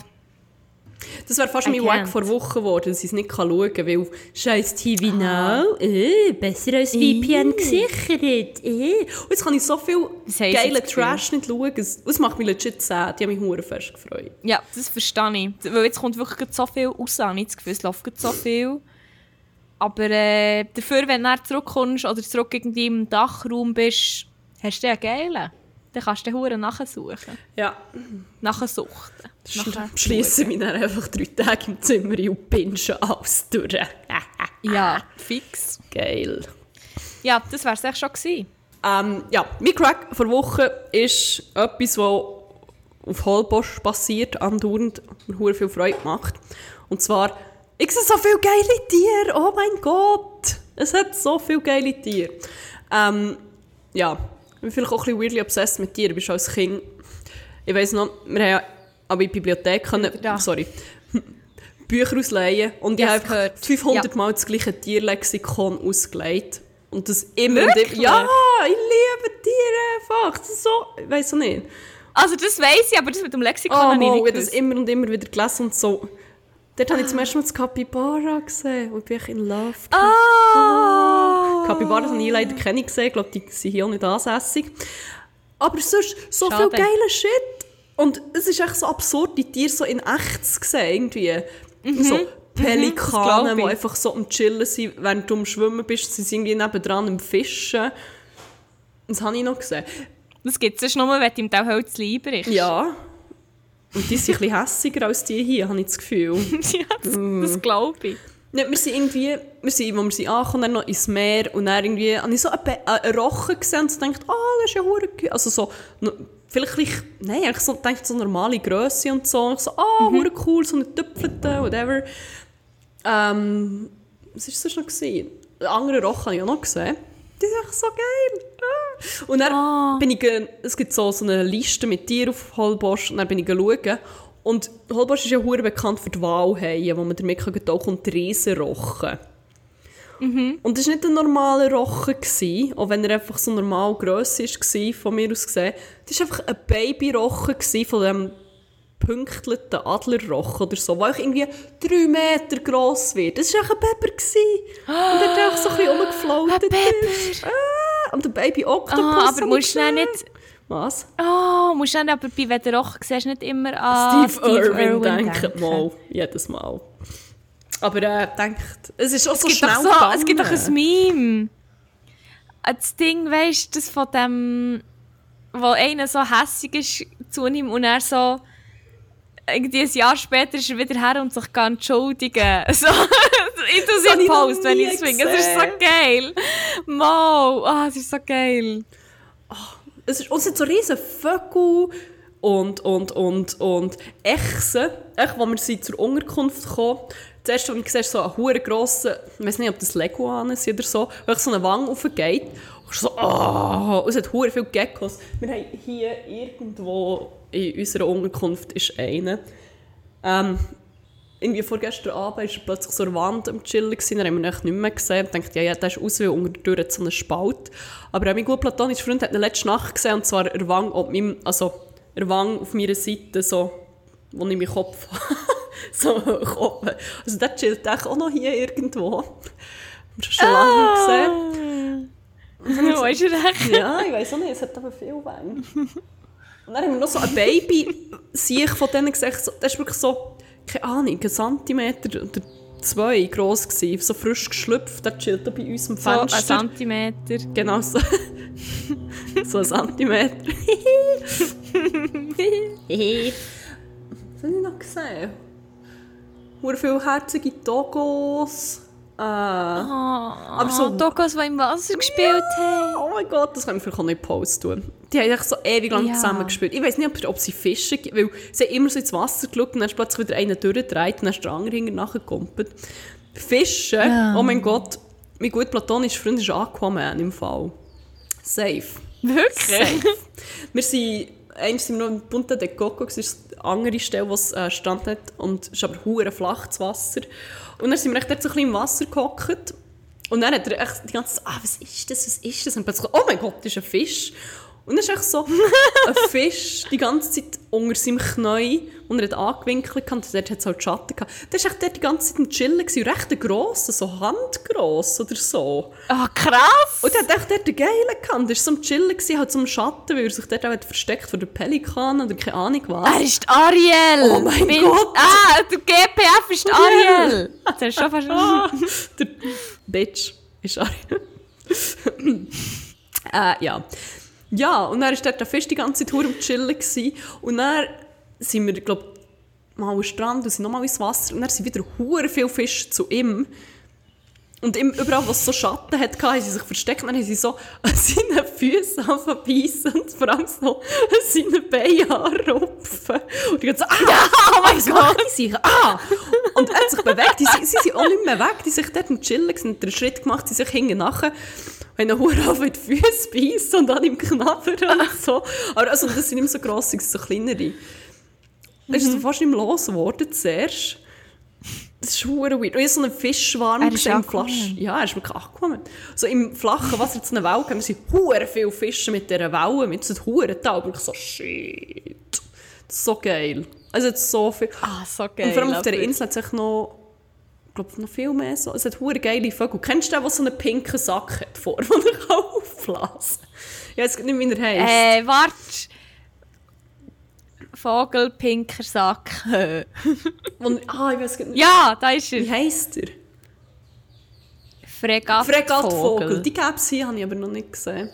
Das wäre fast mein Wack vor Wochen geworden, dass ich es nicht schauen kann, weil scheiß TV ah. Now, äh, besser als VPN äh. gesichert. Äh. Und jetzt kann ich so viel geile Trash nicht schauen. Das macht mich legit sad. Die haben mich hure fest gefreut. Ja, das verstehe ich. Weil jetzt kommt wirklich so viel raus. Ich habe das Gefühl, es läuft so viel. Aber äh, dafür, wenn du zurückkommst oder zurück irgendwie im Dachraum bist, hast du ja geile dann kannst du den Huren nachsuchen. Ja. Nachsuchten. Schließen wir dann einfach drei Tage im Zimmer und pinschen alles durch. ja, fix. Geil. Ja, das wäre es echt schon gewesen. Ähm, ja, mein Crack vor Woche ist etwas, das auf Holbosch passiert, andauernd mir viel Freude macht. Und zwar, ich sehe so viele geile Tiere, oh mein Gott! Es hat so viele geile Tiere. Ähm, ja, bin vielleicht auch ein bisschen weirdly obsessed mit. Du bist als Kind... Ich weiss noch, wir haben ja aber in der Bibliothek können... Sorry. Bücher ausleihen und Ja, ich habe gehört. 500 Ja. Mal das gleiche Tierlexikon ausgelegt. Und das immer Wirklich? und immer. Ja, ich liebe Tiere einfach. Das ist so, ich weiß auch nicht. Also das weiss ich, aber das mit dem Lexikon Oh, habe ich nicht ich habe das gewusst. immer und immer wieder gelesen und so. Dort habe ich zum ersten Mal das Capybara gesehen und bin ich in Love. Ah! Capybaras habe ich leider keine gesehen, ich glaube, die sind hier auch nicht ansässig. Aber sonst so Schade. viel geiler Shit. Und es ist echt so absurd, die Tiere so in echt zu sehen, irgendwie. So Pelikane, Mhm. das glaub die einfach so am Chillen sind, während du am Schwimmen bist, sie sind irgendwie nebendran am Fischen. Das habe ich noch gesehen. Das gibt es nur, wenn du im Tauholz lieber ist. Ja. Und die sind ein bisschen hässiger als die hier, habe ich das Gefühl. ja das, Mm. das glaube ich. Ja, wir sind irgendwie, wir sind, wo wir sind angekommen, dann noch ins Meer und dann irgendwie, habe ich so einen, äh, einen Rochen gesehen und so gedacht, ah, das ist ja hure. Also so, vielleicht, nein, eigentlich so, gedacht, so normale Größe und so. Und ich so, ah, hure cool, so eine Tüpfelte, whatever. Ähm, was war sonst noch? Einen anderen Rochen habe ich auch noch gesehen. Die sind echt so geil. Ah. Und dann Ah. bin ich, es gibt so, so eine Liste mit Tieren auf Holbosch und dann bin ich schauen. Und Holbosch ist ja hure bekannt für die Walhaie, wo man damit kann und die Riesenrochen. Und das war nicht ein normaler Rochen, gewesen, auch wenn er einfach so normal Grösse war, von mir aus gesehen. Das war einfach ein Babyrochen von dem pünktlichen Adlerrochen oder so, der auch irgendwie drei Meter gross wird. Das war einfach ein Pepper. Und er hat einfach so ein bisschen rumgefloatet. Ein Pepper. ist. Ah, und der Baby Oktopus. Ah, aber musst du nicht... Was? Oh, musst du aber bei «Wenn der Rochen» siehst du nicht immer an Steve, Irwin, denken. denken. Mal. Jedes Mal. Aber äh, denkt, es ist auch Es so schnell so, es gibt doch ein Meme. Das Ding, weißt du, das von dem, wo einer so hässig ist zu ihm und er so irgendwie ein Jahr später ist er wieder her und sich gar entschuldigen. So, ich tue sie habe in ich noch Post, wenn ich es finde. Es ist so geil. Mo, ah, es ist so geil. Es ist, und es sind so riesen Vögel und, und, und, und Echsen. Echt, als wir sind zur Unterkunft das erste, was ich sehe, ist so ein hure grosser, ich weiß nicht, ob das Leguanen sind oder so, wo so eine Wange aufgeht. Und so, oh, und es hat hure viele Geckos. Wir haben hier irgendwo in unserer Unterkunft ist einer. Ähm, irgendwie vorgestern Abend war plötzlich so der Wand am Chillen, gewesen, dann haben wir ihn nicht mehr gesehen. Ich dachte, ja, ja, der ist aus, weil unter der Tür hat so einen Spalt. Aber mein gut platonischer Freund hat ihn letzte Nacht gesehen, und zwar er Wang auf meinem, also er Wang auf meiner Seite, so, wo ich meinen Kopf habe. so Kopf. Also der chillt auch noch hier irgendwo. Haben wir schon lange gesehen. Wo ist er echt? Ja, ich weiß auch nicht, es hat aber viel Wänge. Und dann haben wir noch so ein Baby, sich von denen gesagt, so, das ist wirklich so, keine Ahnung, ein Zentimeter oder zwei gross gewesen, so frisch geschlüpft, der chillt bei uns am So ein Fenster. Zentimeter. genau so. so ein Zentimeter. Was habe ich noch gesehen? Hure viele herzige Togos. Äh, Ah, Aber so- Dogos, die im Wasser gespielt haben. Oh mein Gott, das können wir vielleicht auch nicht Post tun. Die haben so ewig lang Ja. zusammen gespielt. Ich weiß nicht, ob, sie Fischen weil sie haben immer so ins Wasser geschaut und dann ist plötzlich wieder einer durchgedreht und dann ist der andere nachgekumpelt. Fischen, Ja. oh mein Gott, mein gut platonischer Freund ist Aquaman im Fall. Safe. Wirklich? Safe. wir sind, eins sind wir noch in Punta de Coco, das ist eine andere Stelle, wo es äh, Strand hat und es ist aber hure flach, das Wasser. Und dann sind wir echt dort so ein bisschen im Wasser gehockt und dann hat er echt die ganze Zeit, ah, was ist das, was ist das? Und plötzlich, oh mein Gott, das ist ein Fisch. Und dann ist echt so ein Fisch die ganze Zeit unter seinem Knie und er hat angewinkelt und dort hat es halt Schatten gehabt. Der war echt dort die ganze Zeit im Chillen, gewesen, recht ein grosser, so handgross oder so. Ah, krass! Und er hat echt dort den Geilen gehabt. Er war so am Chillen, gewesen, halt so am Schatten, weil er sich dort auch hat versteckt vor der Pelikan oder keine Ahnung was. Er ist Ariel! Oh mein Gott. Ah, der GPF ist Ariel! Das hast du schon fast... Ah, der Bitch ist Ari. äh, ja. Ja, und dann war dort der Fisch die ganze Zeit verdammt am Chillen. Gewesen. Und dann sind wir, glaube mal am Strand und sind nochmal ins Wasser. Und dann sind wieder hure viele Fische zu ihm. Und ihm, überall, wo es so Schatten hatte, haben sie sich versteckt. Und dann haben sie so an seinen Füßen beißen und vor allem so an seinen Beinen anrupfen. Und ich so, ah, oh mein Gott, die sich, ah! Und er hat sich bewegt, die, sie, sie sind auch nicht mehr weg, die sind dort am Chillen, haben einen Schritt gemacht, sie sind hinten nachher, haben einen Hure auf die Füße beißen und an ihm knabbern und so. Aber also, das sind nicht mehr so gross, das sind so kleinere. Es ist so fast nicht mehr los geworden zuerst. Das ist hure weird. Und ich so einen Fischschwarm Er ist im. Flasch. Ja, er ist wirklich angekommen. So im flachen Wasser zu einer Welle haben sie hure viele Fische mit dieser Welle, mit so hure Tau. Und ich so, shit. So geil. Also jetzt so viel. Ah, so geil. Und vor allem auf dieser Insel hat es echt noch, glaube, noch viel mehr so. Es hat hure geile Vögel. Kennst du den, der so einen pinken Sack hat vor, den er kann aufblasen kann? Ja, es gibt nicht, wie er heisst. Äh, warte. Vogel, pinker Sack. Und, ah, ich weiß nicht. ja, da ist Wie er. heisst er? Fregattvogel. Fregattvogel. Die gäbe es hier, habe ich aber noch nicht gesehen.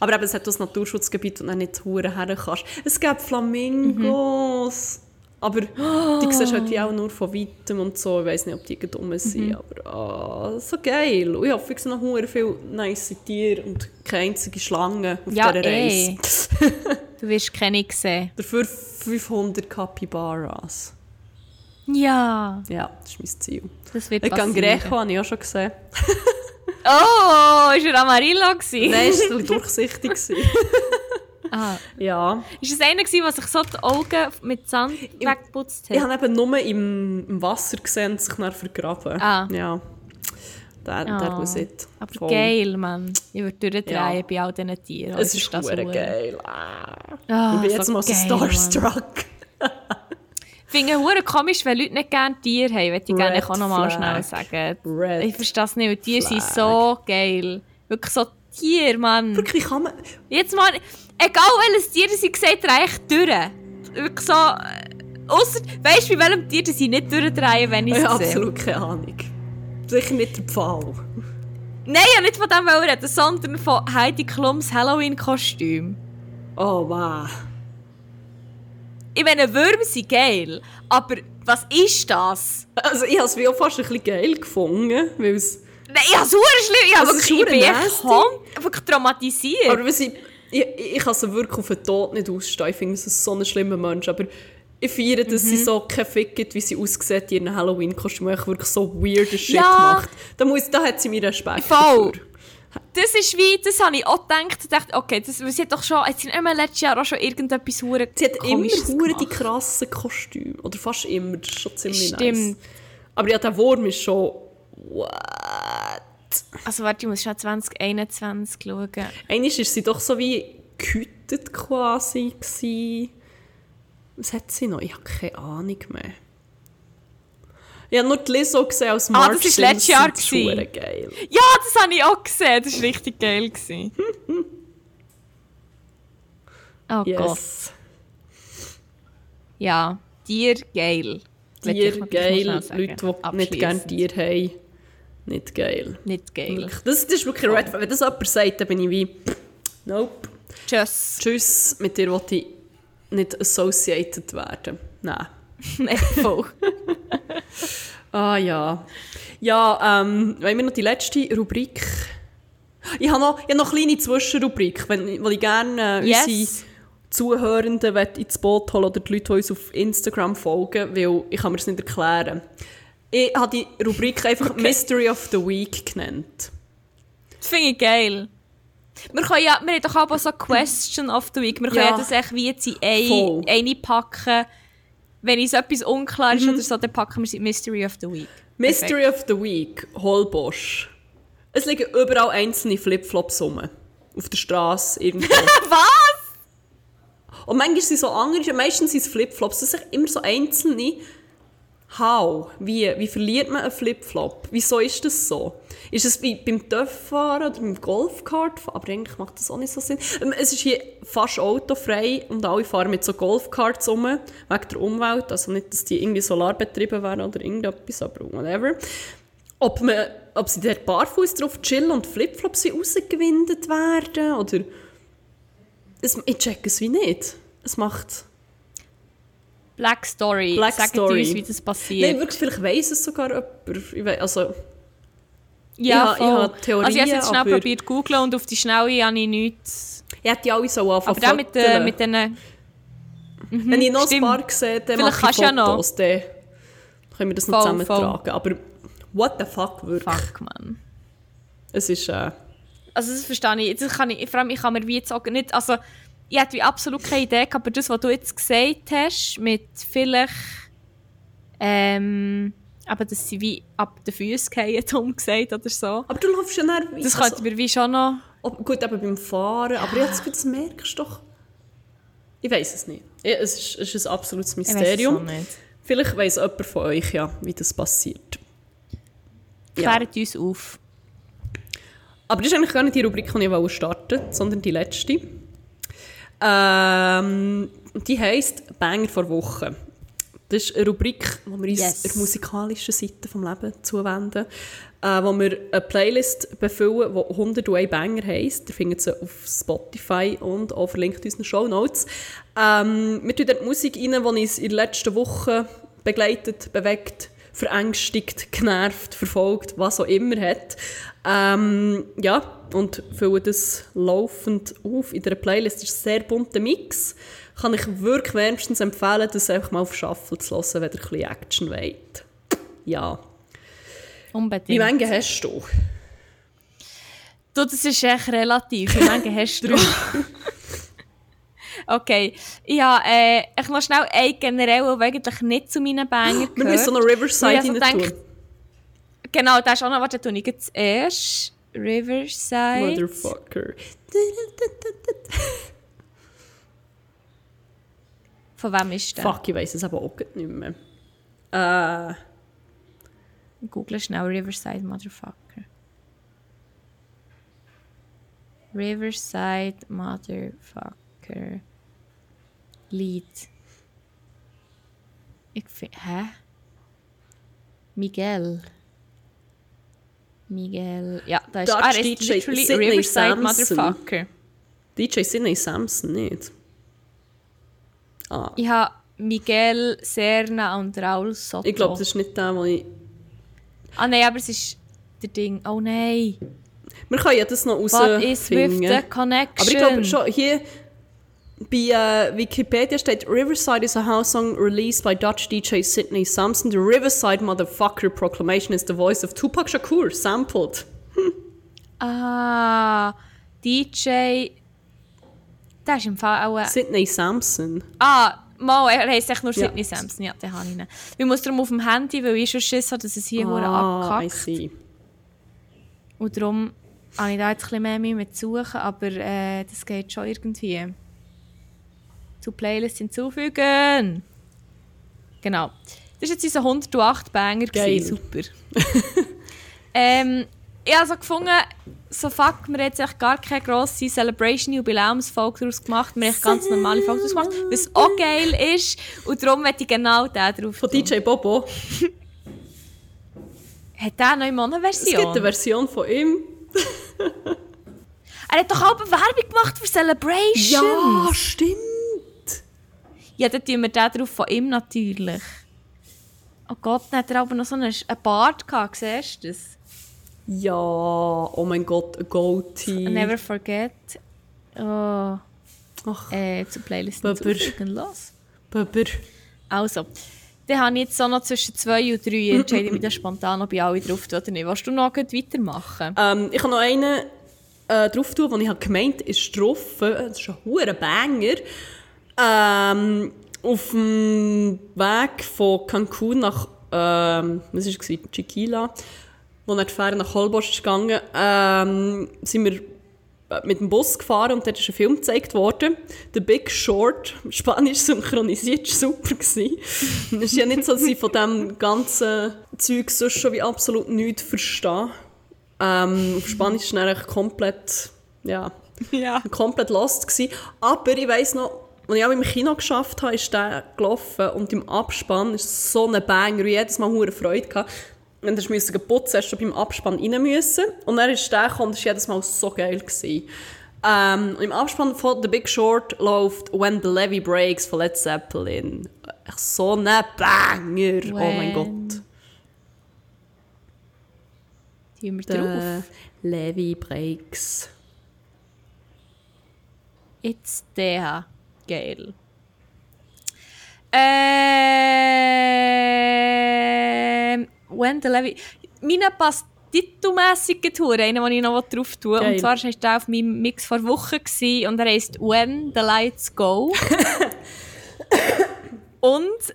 Aber eben, es hat das Naturschutzgebiet, wo du nicht hure her kannst. Es gibt Flamingos. Aber die siehst halt hier auch nur von weitem und so. Ich weiß nicht, ob die dumm sind, aber ah, so geil. Und ich hoffe, ich sehe noch viele nice Tiere und keine einzige Schlange auf Ja, dieser eh. Reise. Du wirst keine sehen. Dafür 500 Capybaras. Ja, Ja, das ist mein Ziel. das wird Ich passieren. Greco habe ich auch schon gesehen. Oh, ist er Amarillo? Nein, es war durchsichtig. Ah. ja. Ist es einer gewesen, der sich so die Augen mit Sand weggeputzt hat? Ich habe eben nur im, im Wasser gesehen und sich dann vergraben. Ah. Ja. Der, der Ah. was it. Aber Voll. geil, Mann. Ich würde durchdrehen Ja. bei all diesen Tieren. Es ist hure das geil. Ah. Ah, ich bin jetzt so mal so geil, starstruck. Ich finde es komisch, wenn Leute nicht gerne Tiere haben. Würde ich gerne Red auch noch mal flag. schnell sagen. Red ich verstehe das nicht, weil Tiere sind flag. so geil. Wirklich so Tiere, Mann. Wirklich, kann man... Jetzt mal, egal welches Tier sie haben, echt durch. Wirklich so... äh, Ausser, weißt du, bei welchem Tier sie nicht durchdrehen, wenn ich es habe sehe? absolut keine Ahnung. Sicher nicht der Pfahl. Nein, ja nicht von dem reden, sondern von Heidi Klums Halloween-Kostüm. Oh, wow. Ich meine, Würmer sind geil, aber was ist das? Also ich habe es auch fast ein bisschen geil gefunden, weil es... Nein, ich habe es schlimm. Ich, habe wirklich, ich bin echt wirklich traumatisiert. Aber was ich, ich, ich kann sie wirklich auf den Tod nicht ausstehen. Ich finde, es ist so ein schlimmer Mensch. Aber ich feiere, dass Mhm. sie so keinen Fick gibt, wie sie aussieht in ihrem Halloween-Kostüm. und wirklich so weirden Shit Ja. macht. Da, muss, da hat sie mir Respekt Voll. dafür. Das ist wie, das habe ich auch gedacht. Ich dachte, okay, das, sie hat doch schon, hat sie mehr letztes Jahr auch schon irgendetwas hure Sie hat immer hure die gemacht. krassen Kostüme. Oder fast immer. Das ist schon ziemlich Stimmt. nice. Aber ja, der Wurm ist schon... What? Also warte, ich muss schon 2021 schauen. Einmal war sie doch so wie gehütet quasi. Gewesen. Was hat sie noch? Ich habe keine Ahnung mehr. Ich habe nur die Lizzo gesehen als Ah, Marge das ist letztes Jahr. Das hure geil. Ja, das habe ich auch gesehen. Das war richtig geil. gewesen. oh Gott. Yes. Ja, Tier geil. Tier geil. Leute, die nicht gerne. Tiere haben. Nicht geil. Nicht geil. Das, das ist wirklich ein Red Flag. Wenn das jemand sagt, dann bin ich wie... Nope. Tschüss. Tschüss, mit dir will ich nicht associated werden. Nein. Nein, voll. Ah ja. Ja, ähm, wollen wir noch die letzte Rubrik? Ich habe noch, ich habe noch eine kleine Zwischenrubrik, wenn, weil ich gerne äh, Yes. unsere Zuhörenden ins Boot holen oder die Leute, die uns auf Instagram folgen, weil ich kann mir das nicht erklären. Ich habe die Rubrik einfach Mystery of the Week genannt. Das finde ich geil. Wir, können ja, wir haben doch auch so Question of the Week. Wir können Ja. ja das echt wie jetzt in ein, eine packen. Wenn uns etwas unklar ist oder so, dann packen wir es in Mystery of the Week. Mystery of the Week, Holbosch. Es liegen überall einzelne Flipflops rum. Auf der Straße, irgendwo. Was? Und manchmal sind es so andere, meistens sind es Flipflops. Das sind immer so einzelne. How? Wie? Wie verliert man einen Flipflop? Wieso ist das so? Ist es wie beim Töfffahren oder beim Golfkart? Aber eigentlich macht das auch nicht so Sinn. Ähm, Es ist hier fast autofrei und alle fahren mit so Golfkarts rum, wegen der Umwelt. Also nicht, dass die irgendwie solarbetrieben wären oder irgendetwas, aber whatever. Ob, man, ob sie dort barfuß drauf chillen und Flipflops rausgewindet werden oder... Es, ich check es wie nicht. Es macht... Black Story. Black Sagt Story. uns, wie das Nein, passiert. wirklich, vielleicht weiss es sogar jemand. Ich weiss, also, ja, ich ha- ich voll. ha Theorien, also ich habe es jetzt schnell probiert zu googlen und auf die Schnelle habe ich nichts. ich hätte die alle so anfangen Aber der mit, äh, mit den... Wenn ich noch stimmt. ein paar sehe, dann Vielleicht mache ich du ja noch. Fotos, dann können wir das noch Voll, zusammentragen. Aber what the fuck, wirklich. Fuck, man. Es ist... Äh, Also das verstehe ich. Das kann ich vor allem, ich kann mir wie jetzt auch nicht... Also, ich hätte wie absolut keine Idee aber das, was du jetzt gesagt hast, mit vielleicht... Ähm, Aber dass sie wie ab den Füßen fallen, dumm gesagt oder so. Aber du läufst ja dann... Das könnte also, mir wie schon noch... Oh, gut, eben beim Fahren, aber jetzt das merkst du doch... Ich weiß es nicht. Es ist, es ist ein absolutes Mysterium. Ich nicht. Vielleicht weiss jemand von euch ja, wie das passiert. Klärt ja. uns auf. Aber das ist eigentlich gar nicht die Rubrik, die ich starten wollte, sondern die letzte. Ähm, die heisst «Banger vor Woche». Das ist eine Rubrik, wo wir uns yes. der musikalischen Seite des Lebens zuwenden, äh, wo wir eine Playlist befüllen, die 101 Banger heisst. Ihr findet sie auf Spotify und auch verlinkt in unseren Show Notes. Ähm, wir tun dort Musik rein, die uns in den letzten Wochen begleitet, bewegt, verängstigt, genervt, verfolgt, was auch immer hat. Ähm, ja, und füllen das laufend auf in der Playlist. Ist ein sehr bunter Mix kann ich wirklich wärmstens empfehlen, das einfach mal auf Shuffle zu hören, wenn ihr ein bisschen Action wollt. Ja. Unbedingt. Wie viele hast du? Du, das ist echt relativ. Wie viele hast du? okay. Ja, äh, ich noch schnell ein generell, der eigentlich nicht zu meinen Banger gehört. Wir müssen so noch Riverside rein tun. Genau, das ist auch noch, warte, tue ich jetzt erst. Riverside. Motherfucker. Von wem ist der? Fuck, ich weiß es aber auch nicht mehr. Äh. Google schnell Riverside Motherfucker. Riverside Motherfucker. Lied. Ich finde. Hä? Miguel. Miguel. Ja, da ist, ah, ist DJ literally Riverside Samson. Motherfucker. DJ Sidney Samson nicht. Ah. Ich habe Miguel Serna und Raul Soto. Ich glaube, das ist nicht der, wo ich... Ah nein, aber es ist der Ding... Oh nein! Wir können ja das noch rausfinden. What is with the connection? Aber ich glaube schon, hier bei uh, Wikipedia steht Riverside is a house song released by Dutch DJ Sidney Sampson. The Riverside Motherfucker Proclamation is the voice of Tupac Shakur, sampled. Hm. Ah, DJ der ist im Fall auch... Äh, Sidney Sampson. Ah, mal, er heisst echt nur Sidney ja. Sampson. Ja, den habe ich nicht. Ich muss darum auf dem Handy, weil ich schon Schiss habe, dass es hier ah, abkackt. I see. Und darum habe ich da jetzt ein bisschen mehr mit suchen, aber äh, das geht schon irgendwie. Zu Playlist hinzufügen. Genau. Das war jetzt unser 108 Banger. Geil. Super. ähm, ich habe so gefunden, so fuck, wir haben jetzt gar keine grosse Celebration-Jubiläumsfolge daraus gemacht. Wir haben ganz normale Folge daraus gemacht, was auch geil ist. Und darum möchte ich genau den drauf Von DJ Bobo. hat der eine neue Version? Es gibt eine Version von ihm. er hat doch auch eine Werbung gemacht für Celebration. Ja, stimmt. Ja, dann tun wir den drauf von ihm natürlich. Oh Gott, dann hat er aber noch so einen Bart gehabt, siehst du das? Ja, oh mein Gott, a Goatee. Never forget. Oh. Ach, äh, zur Playlist los. Böber. Also, dann habe ich jetzt so noch zwischen zwei und drei entscheide ich mich dann spontan, ob ich alle drauf tue oder nicht. Willst du noch weitermachen? Ähm, ich habe noch einen äh, drauf tun, den ich gemeint habe, ist drauf. Das ist ein hoher Banger. Ähm, auf dem Weg von Cancun nach, ähm, was war es, Chiquila als er die Fähre nach Holbosch ist gegangen, ähm, sind wir mit dem Bus gefahren und dort ist ein Film gezeigt worden. The Big Short, Spanisch synchronisiert, super. es ist ja nicht so, dass ich von diesem ganzen Zeug sonst schon wie absolut nichts verstehe. Ähm, auf Spanisch war er komplett, ja, ja. komplett lost. Gewesen. Aber ich weiss noch, als ich auch im Kino geschafft habe, ist der gelaufen und im Abspann ist so ein Banger, wie jedes Mal eine Freude gehabt wenn du putzen musst, hast du beim Abspann rein müssen. Und dann ist der gekommen, das war jedes Mal so geil. Gewesen. Ähm, Im Abspann von The Big Short läuft When the Levy Breaks von Led Zeppelin. So ein Banger! When oh mein Gott. Die wir drauf. Levy Breaks. It's der. Geil. Ähm When the Levy. Meine passt titelmässig Tour, einen, den ich noch drauf tue. Geil. Und zwar war er auf meinem Mix vor Wochen und er heisst When the Lights Go. und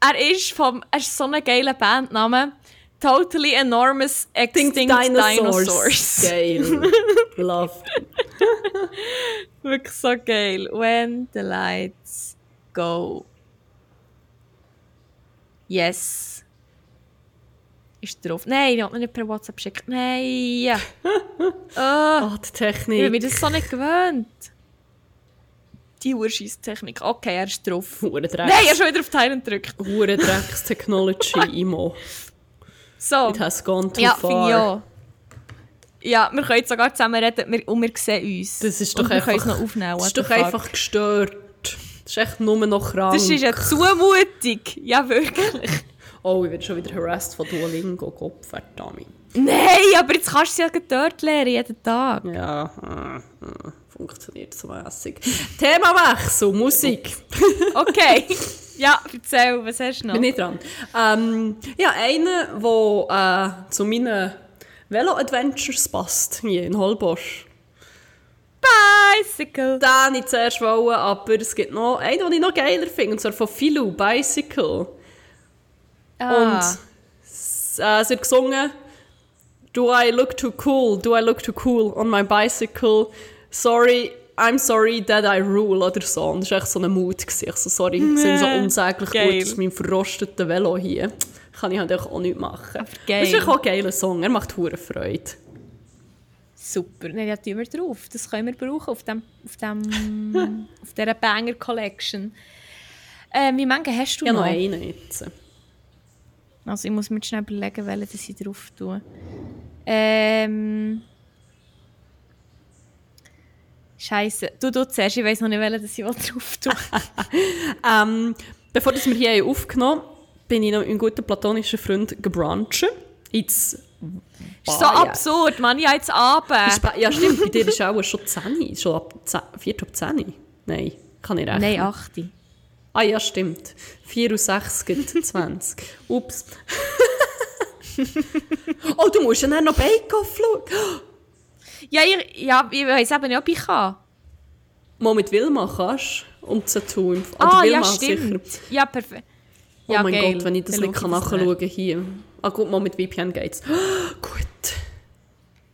er ist vom, er ist so ein geiler Bandname. Totally Enormous Extinct Dinosaurs. Dinosaurs. Geil. Love. Wirklich so geil. When the lights go. Yes. Ist drauf. Nein, ich habe mir nicht per WhatsApp geschickt. Nein. oh, oh, die Technik. Ich bin mir das so nicht gewöhnt. Die Urscheiss-Technik. Okay, er ist drauf. Nein, er ist schon wieder auf Teilen gedrückt. Huren-Drecks-Technology, Imo. So. It has gone too ja, far. Ja, ja, wir können sogar zusammen reden und wir sehen uns. Das ist doch und einfach, wir können es noch aufnehmen. Das ist doch einfach gestört. Das ist echt nur noch krank. Das ist eine Zumutung. Ja, wirklich. Oh, ich werde schon wieder harassed von Duolingo. Gott verdammt. Nein, aber jetzt kannst du sie ja dort lernen, jeden Tag. Ja, äh, äh, funktioniert so mässig. Themawechsel, Musik. okay. Ja, erzähl, was hast du noch? Bin ich dran. Ähm, ja, einer, der äh, zu meinen Velo-Adventures passt, hier in Holbosch. Bicycle! Den wollte ich zuerst wollen, aber es gibt noch einen, den ich noch geiler finde, und zwar von Philou, Bicycle. Ah. Und äh, sie hat gesungen, Do I look too cool? Do I look too cool on my bicycle? Sorry, I'm sorry that I rule oder so. Und das war echt so ein Mut. Ich so, sorry, nee. sind so unsäglich Geil. gut aus meinem verrosteten Velo hier. Kann ich halt auch nicht machen. Geil. Das ist auch ein geiler Song, er macht hure Freude. Super, dann ja, tun wir drauf. Das können wir brauchen auf, dem, auf, dem, auf dieser Banger Collection. Ähm, wie viele hast du ja, noch? noch einen jetzt. Also ich muss mir schnell überlegen, welche ich drauf tue. Ähm... Scheiße. Du, du zuerst, ich weiß noch nicht, welche ich drauf tue. ähm, bevor wir hier aufgenommen haben, bin ich noch mit einem guten platonischen Freund gebrunchen. Jetzt ist so absurd, man, ja jetzt Abend. Ja stimmt, bei dir ist auch schon 10, schon ab 10, 4 ab 10. Nein, kann ich rechnen. Nein, 8. Ah ja, stimmt. 4 und 6 gibt 20. Ups. oh, du musst ja noch Bake-Off schauen. Ja, ich, ja, ich weiß eben nicht, ob ich kann. Mal mit Wilma kannst um zu tun. Ah, Wilma, ja, stimmt. Sicher. Ja, perfekt. Oh ja, mein geil. Gott, wenn ich das nicht kann nachschauen kann hier. Ah gut, mal mit VPN geht's. Oh, gut.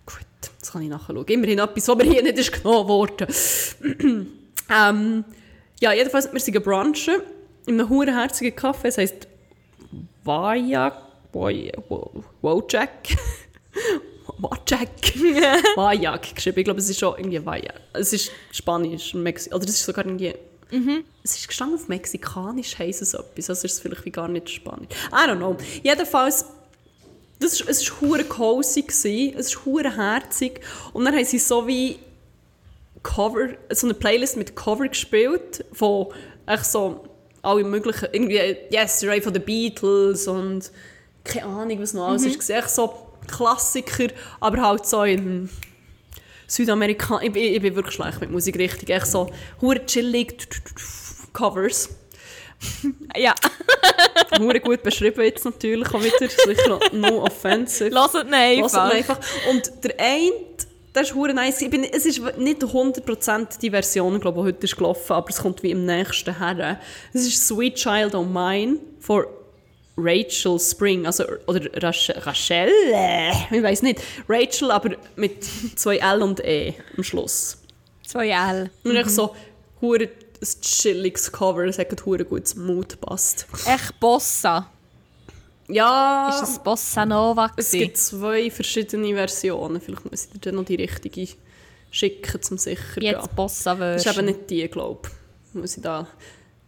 Gut, das kann ich nachschauen. Immerhin etwas, was mir hier nicht ist genommen worden. ähm, ja, jedenfalls, wir sind gebrunchen in einem hurenherzigen Kaffee. Es heisst Wajak. Wojak. Wajak. Wajak geschrieben. Ich glaube, es ist schon irgendwie Wajak. Es ist Spanisch, Mexi oder das ist sogar irgendwie... Mhm. Es ist gestanden auf Mexikanisch, heisst es etwas. Also ist es vielleicht wie gar nicht Spanisch. I don't know. Jedenfalls, das ist, es war hure cozy, es ist hure herzig. Und dann haben sie so wie Cover, so eine Playlist mit Cover gespielt, von echt so alle möglichen, irgendwie Yesterday von den Beatles und keine Ahnung, was noch alles mhm. ist. Echt so Klassiker, aber halt so in Südamerika. Ich, ich, ich, bin wirklich schlecht mit Musik, richtig. Echt so hure chillig Covers. ja. hure gut beschrieben jetzt natürlich auch wieder. Sicher no offensive. Lass es einfach. einfach. Und der eine, der ist hure nice. Ich bin, es ist nicht 100% die Version, glaube ich, die heute ist gelaufen, aber es kommt wie im nächsten her. Es ist Sweet Child O' Mine von Rachel Spring, also, oder Rachel, Rachel ich weiß nicht, Rachel, aber mit zwei L und E am Schluss. Zwei L. Und mhm. so, hure ein chilliges Cover, es hat hure gut zum Mut passt. Echt Bossa? Ja. Ist das Bossa Nova Es gibt zwei verschiedene Versionen, vielleicht muss ich dir noch die richtige schicken, zum sicher Jetzt gehen. Bossa-Version. Das ist eben nicht die, glaube ich. Muss ich da...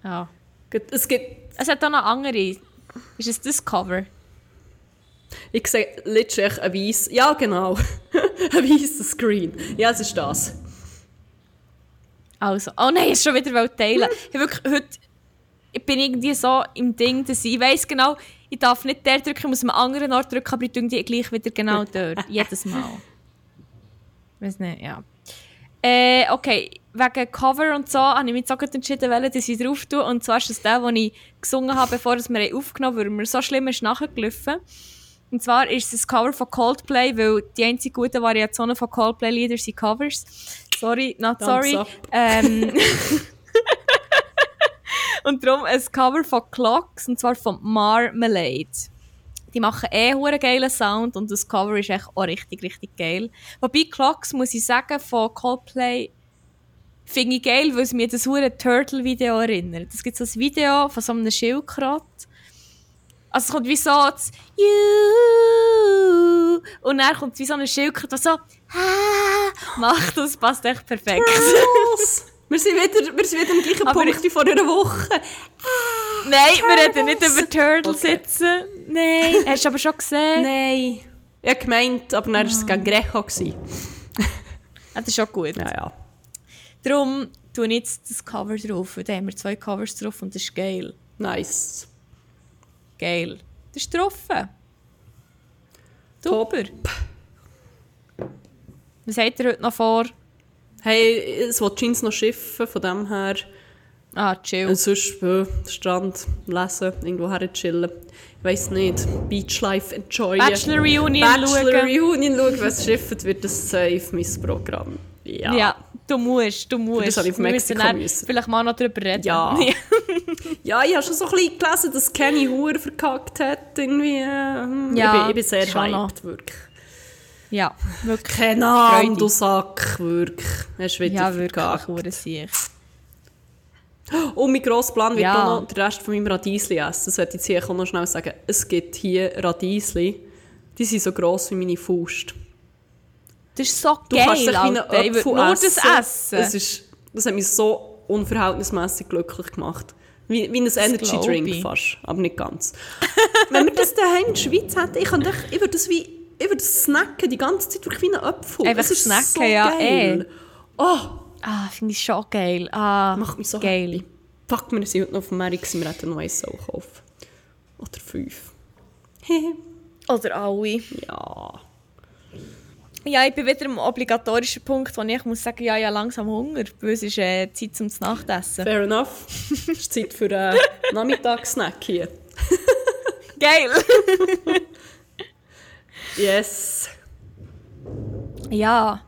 Ja. Es gibt... Es hat auch noch andere... Ist es das Cover? Ich sehe literally ein weiss... Ja, genau. ein weißer Screen. Ja, es ist das. Also... Oh nein, ist schon wieder teilen. ich wirklich heute... Ich bin irgendwie so im Ding, dass ich, ich weiss genau, ich darf nicht der drücken, ich muss am anderen Ort drücken, aber ich drücke die gleich wieder genau dort. Jedes Mal. Weiß nicht, ja. Äh, okay, wegen Cover und so habe ich mich jetzt entschieden, dass ich drauf tue. Und zwar ist das der, den ich gesungen habe, bevor wir aufgenommen haben, weil mir so schlimm ist nachgelaufen. Und zwar ist es das Cover von Coldplay, weil die einzigen guten Variationen von Coldplay-Liedern sind Covers. Sorry, not sorry. Ähm, Und darum ein Cover von Clocks, und zwar von Marmalade. Die machen eh einen geilen Sound und das Cover ist echt auch richtig, richtig geil. Wobei Clocks, muss ich sagen, von Coldplay finde ich geil, weil es mir das hure Turtle-Video erinnert. Es gibt so ein Video von so einem Schildkrott. Also es kommt wie so das «You» und dann kommt wie so ein Schildkrott, das so «Ah» macht. Das passt echt perfekt. Wir, sind wieder, wir sind wieder am gleichen Aber Punkt wie vor einer Woche. Nein, wir reden nicht über Turtles Okay. sitzen. Nein, hast du aber schon gesehen? Nein. Ich habe gemeint, aber dann war es gegen Greco. das ist schon gut. Ja, ja. Darum tue ich jetzt das Cover drauf. Und da haben wir zwei Covers drauf und das ist geil. Nice. Geil. Das ist getroffen. Super. Was habt ihr heute noch vor? Hey, es will Jeans noch schiffen, von dem her. Ah, chill. Und sonst, äh, Strand, lesen, irgendwo her chillen. Ich weiss nicht. Beachlife enjoyen. Bachelor Reunion Bachelor schauen. Reunion schauen. Wenn es schifft, wird das safe mein Programm. Ja. Ja. du musst, du musst. das habe ich auf Mexiko müssen müssen. Vielleicht mal noch darüber reden. Ja. Ja, ich habe schon so ein bisschen gelesen, dass Kenny Hure verkackt hat. Irgendwie. äh, Ja, ich, bin, ich bin sehr hyped, wirklich. ja, wirklich. Keine Ahnung, du Sack, wirklich. Hast wieder Ja, wirklich. verkackt. Hure sich. Und mein grosser Plan wird Ja. auch noch den Rest von meinem Radiesli essen. Das wollte ich jetzt hier noch schnell sagen. Es gibt hier Radiesli, die sind so gross wie meine Faust. Das ist so Du geil, kannst dich wie Alter. Ich würde Apfel nur essen. das essen. Es ist, das hat mich so unverhältnismäßig glücklich gemacht. Wie, wie ein Energy glaub Drink ich. fast, aber nicht ganz. Wenn wir das daheim in der Schweiz hätten, ich, könnte ich würde das wie ich würde das snacken, die ganze Zeit wirklich wie ein Apfel. Einfach snacken, so ja, geil. eh. Oh, Ah, finde ich schon geil. Ah, macht mich so geil. happy. Fuck, wir sind heute noch auf dem Markt, wir hätten noch eins kaufen. Oder fünf. Oder alle. ja. Ja, ich bin wieder am obligatorischen Punkt, wo ich muss sagen, ja, ja, langsam Hunger, weil es ist äh, Zeit zum Nachtessen. Fair enough. Es ist Zeit für einen Nachmittagssnack hier. Geil! Yes. ja.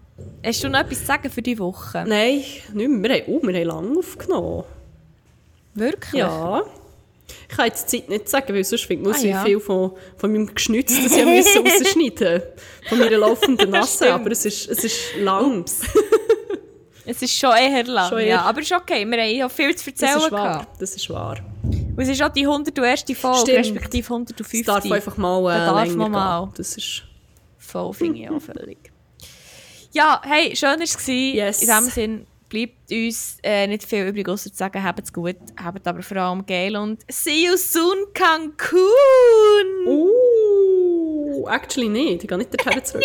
Hast du noch etwas zu sagen für die Woche? Nein, nicht mehr. Wir haben, oh, wir haben lange aufgenommen. Wirklich? Ja. Ich kann jetzt die Zeit nicht sagen, weil sonst findet man Ah, ja. viel von, von meinem Geschnitz, das ich müssen rausschneiden Von meiner laufenden Nase. Aber es ist, es ist lang. Es ist schon eher lang, Schon eher. ja. Aber ist okay, wir haben ja viel zu Das erzählen ist wahr. gehabt. Das ist wahr. Und es ist auch die 101. Folge, Stimmt. respektive 150. Es darf einfach mal äh, Da darf man mal. Das ist... Voll, finde ich auch völlig. Ja, hey, schön war es. Yes. In diesem Sinn bleibt uns äh, nicht viel übrig, außer zu sagen, habt es gut, habt aber vor allem geil und see you soon, Cancun! Uh, actually nicht. Ich gehe nicht dorthin zurück.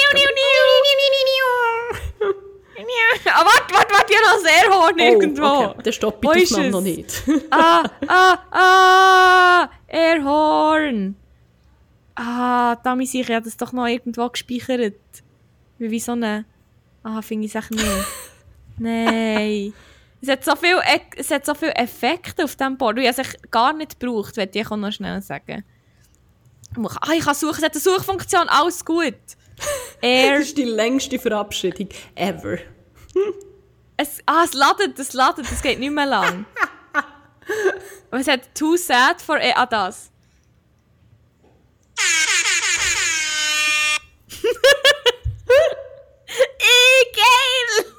Ah, warte, warte, warte, ich habe noch ein Airhorn irgendwo. Oh, okay. Dann stoppe ich es? noch nicht. ah, ah, ah, Airhorn. Ah, da muss ich, ich habe das doch noch irgendwo gespeichert. Wie, wie so eine... Ah, finde ich es nicht. Nein. Es hat, so viel, e, es hat so viele Effekte auf diesem Board. Ich habe es gar nicht gebraucht, möchte ich auch noch schnell sagen. Ah, ich kann suchen, es hat eine Suchfunktion, alles gut. Air. das ist die längste Verabschiedung ever. es, ah, es ladet, es ladet, es geht nicht mehr lang. Und es hat «Too sad for a ah, das. Miguel!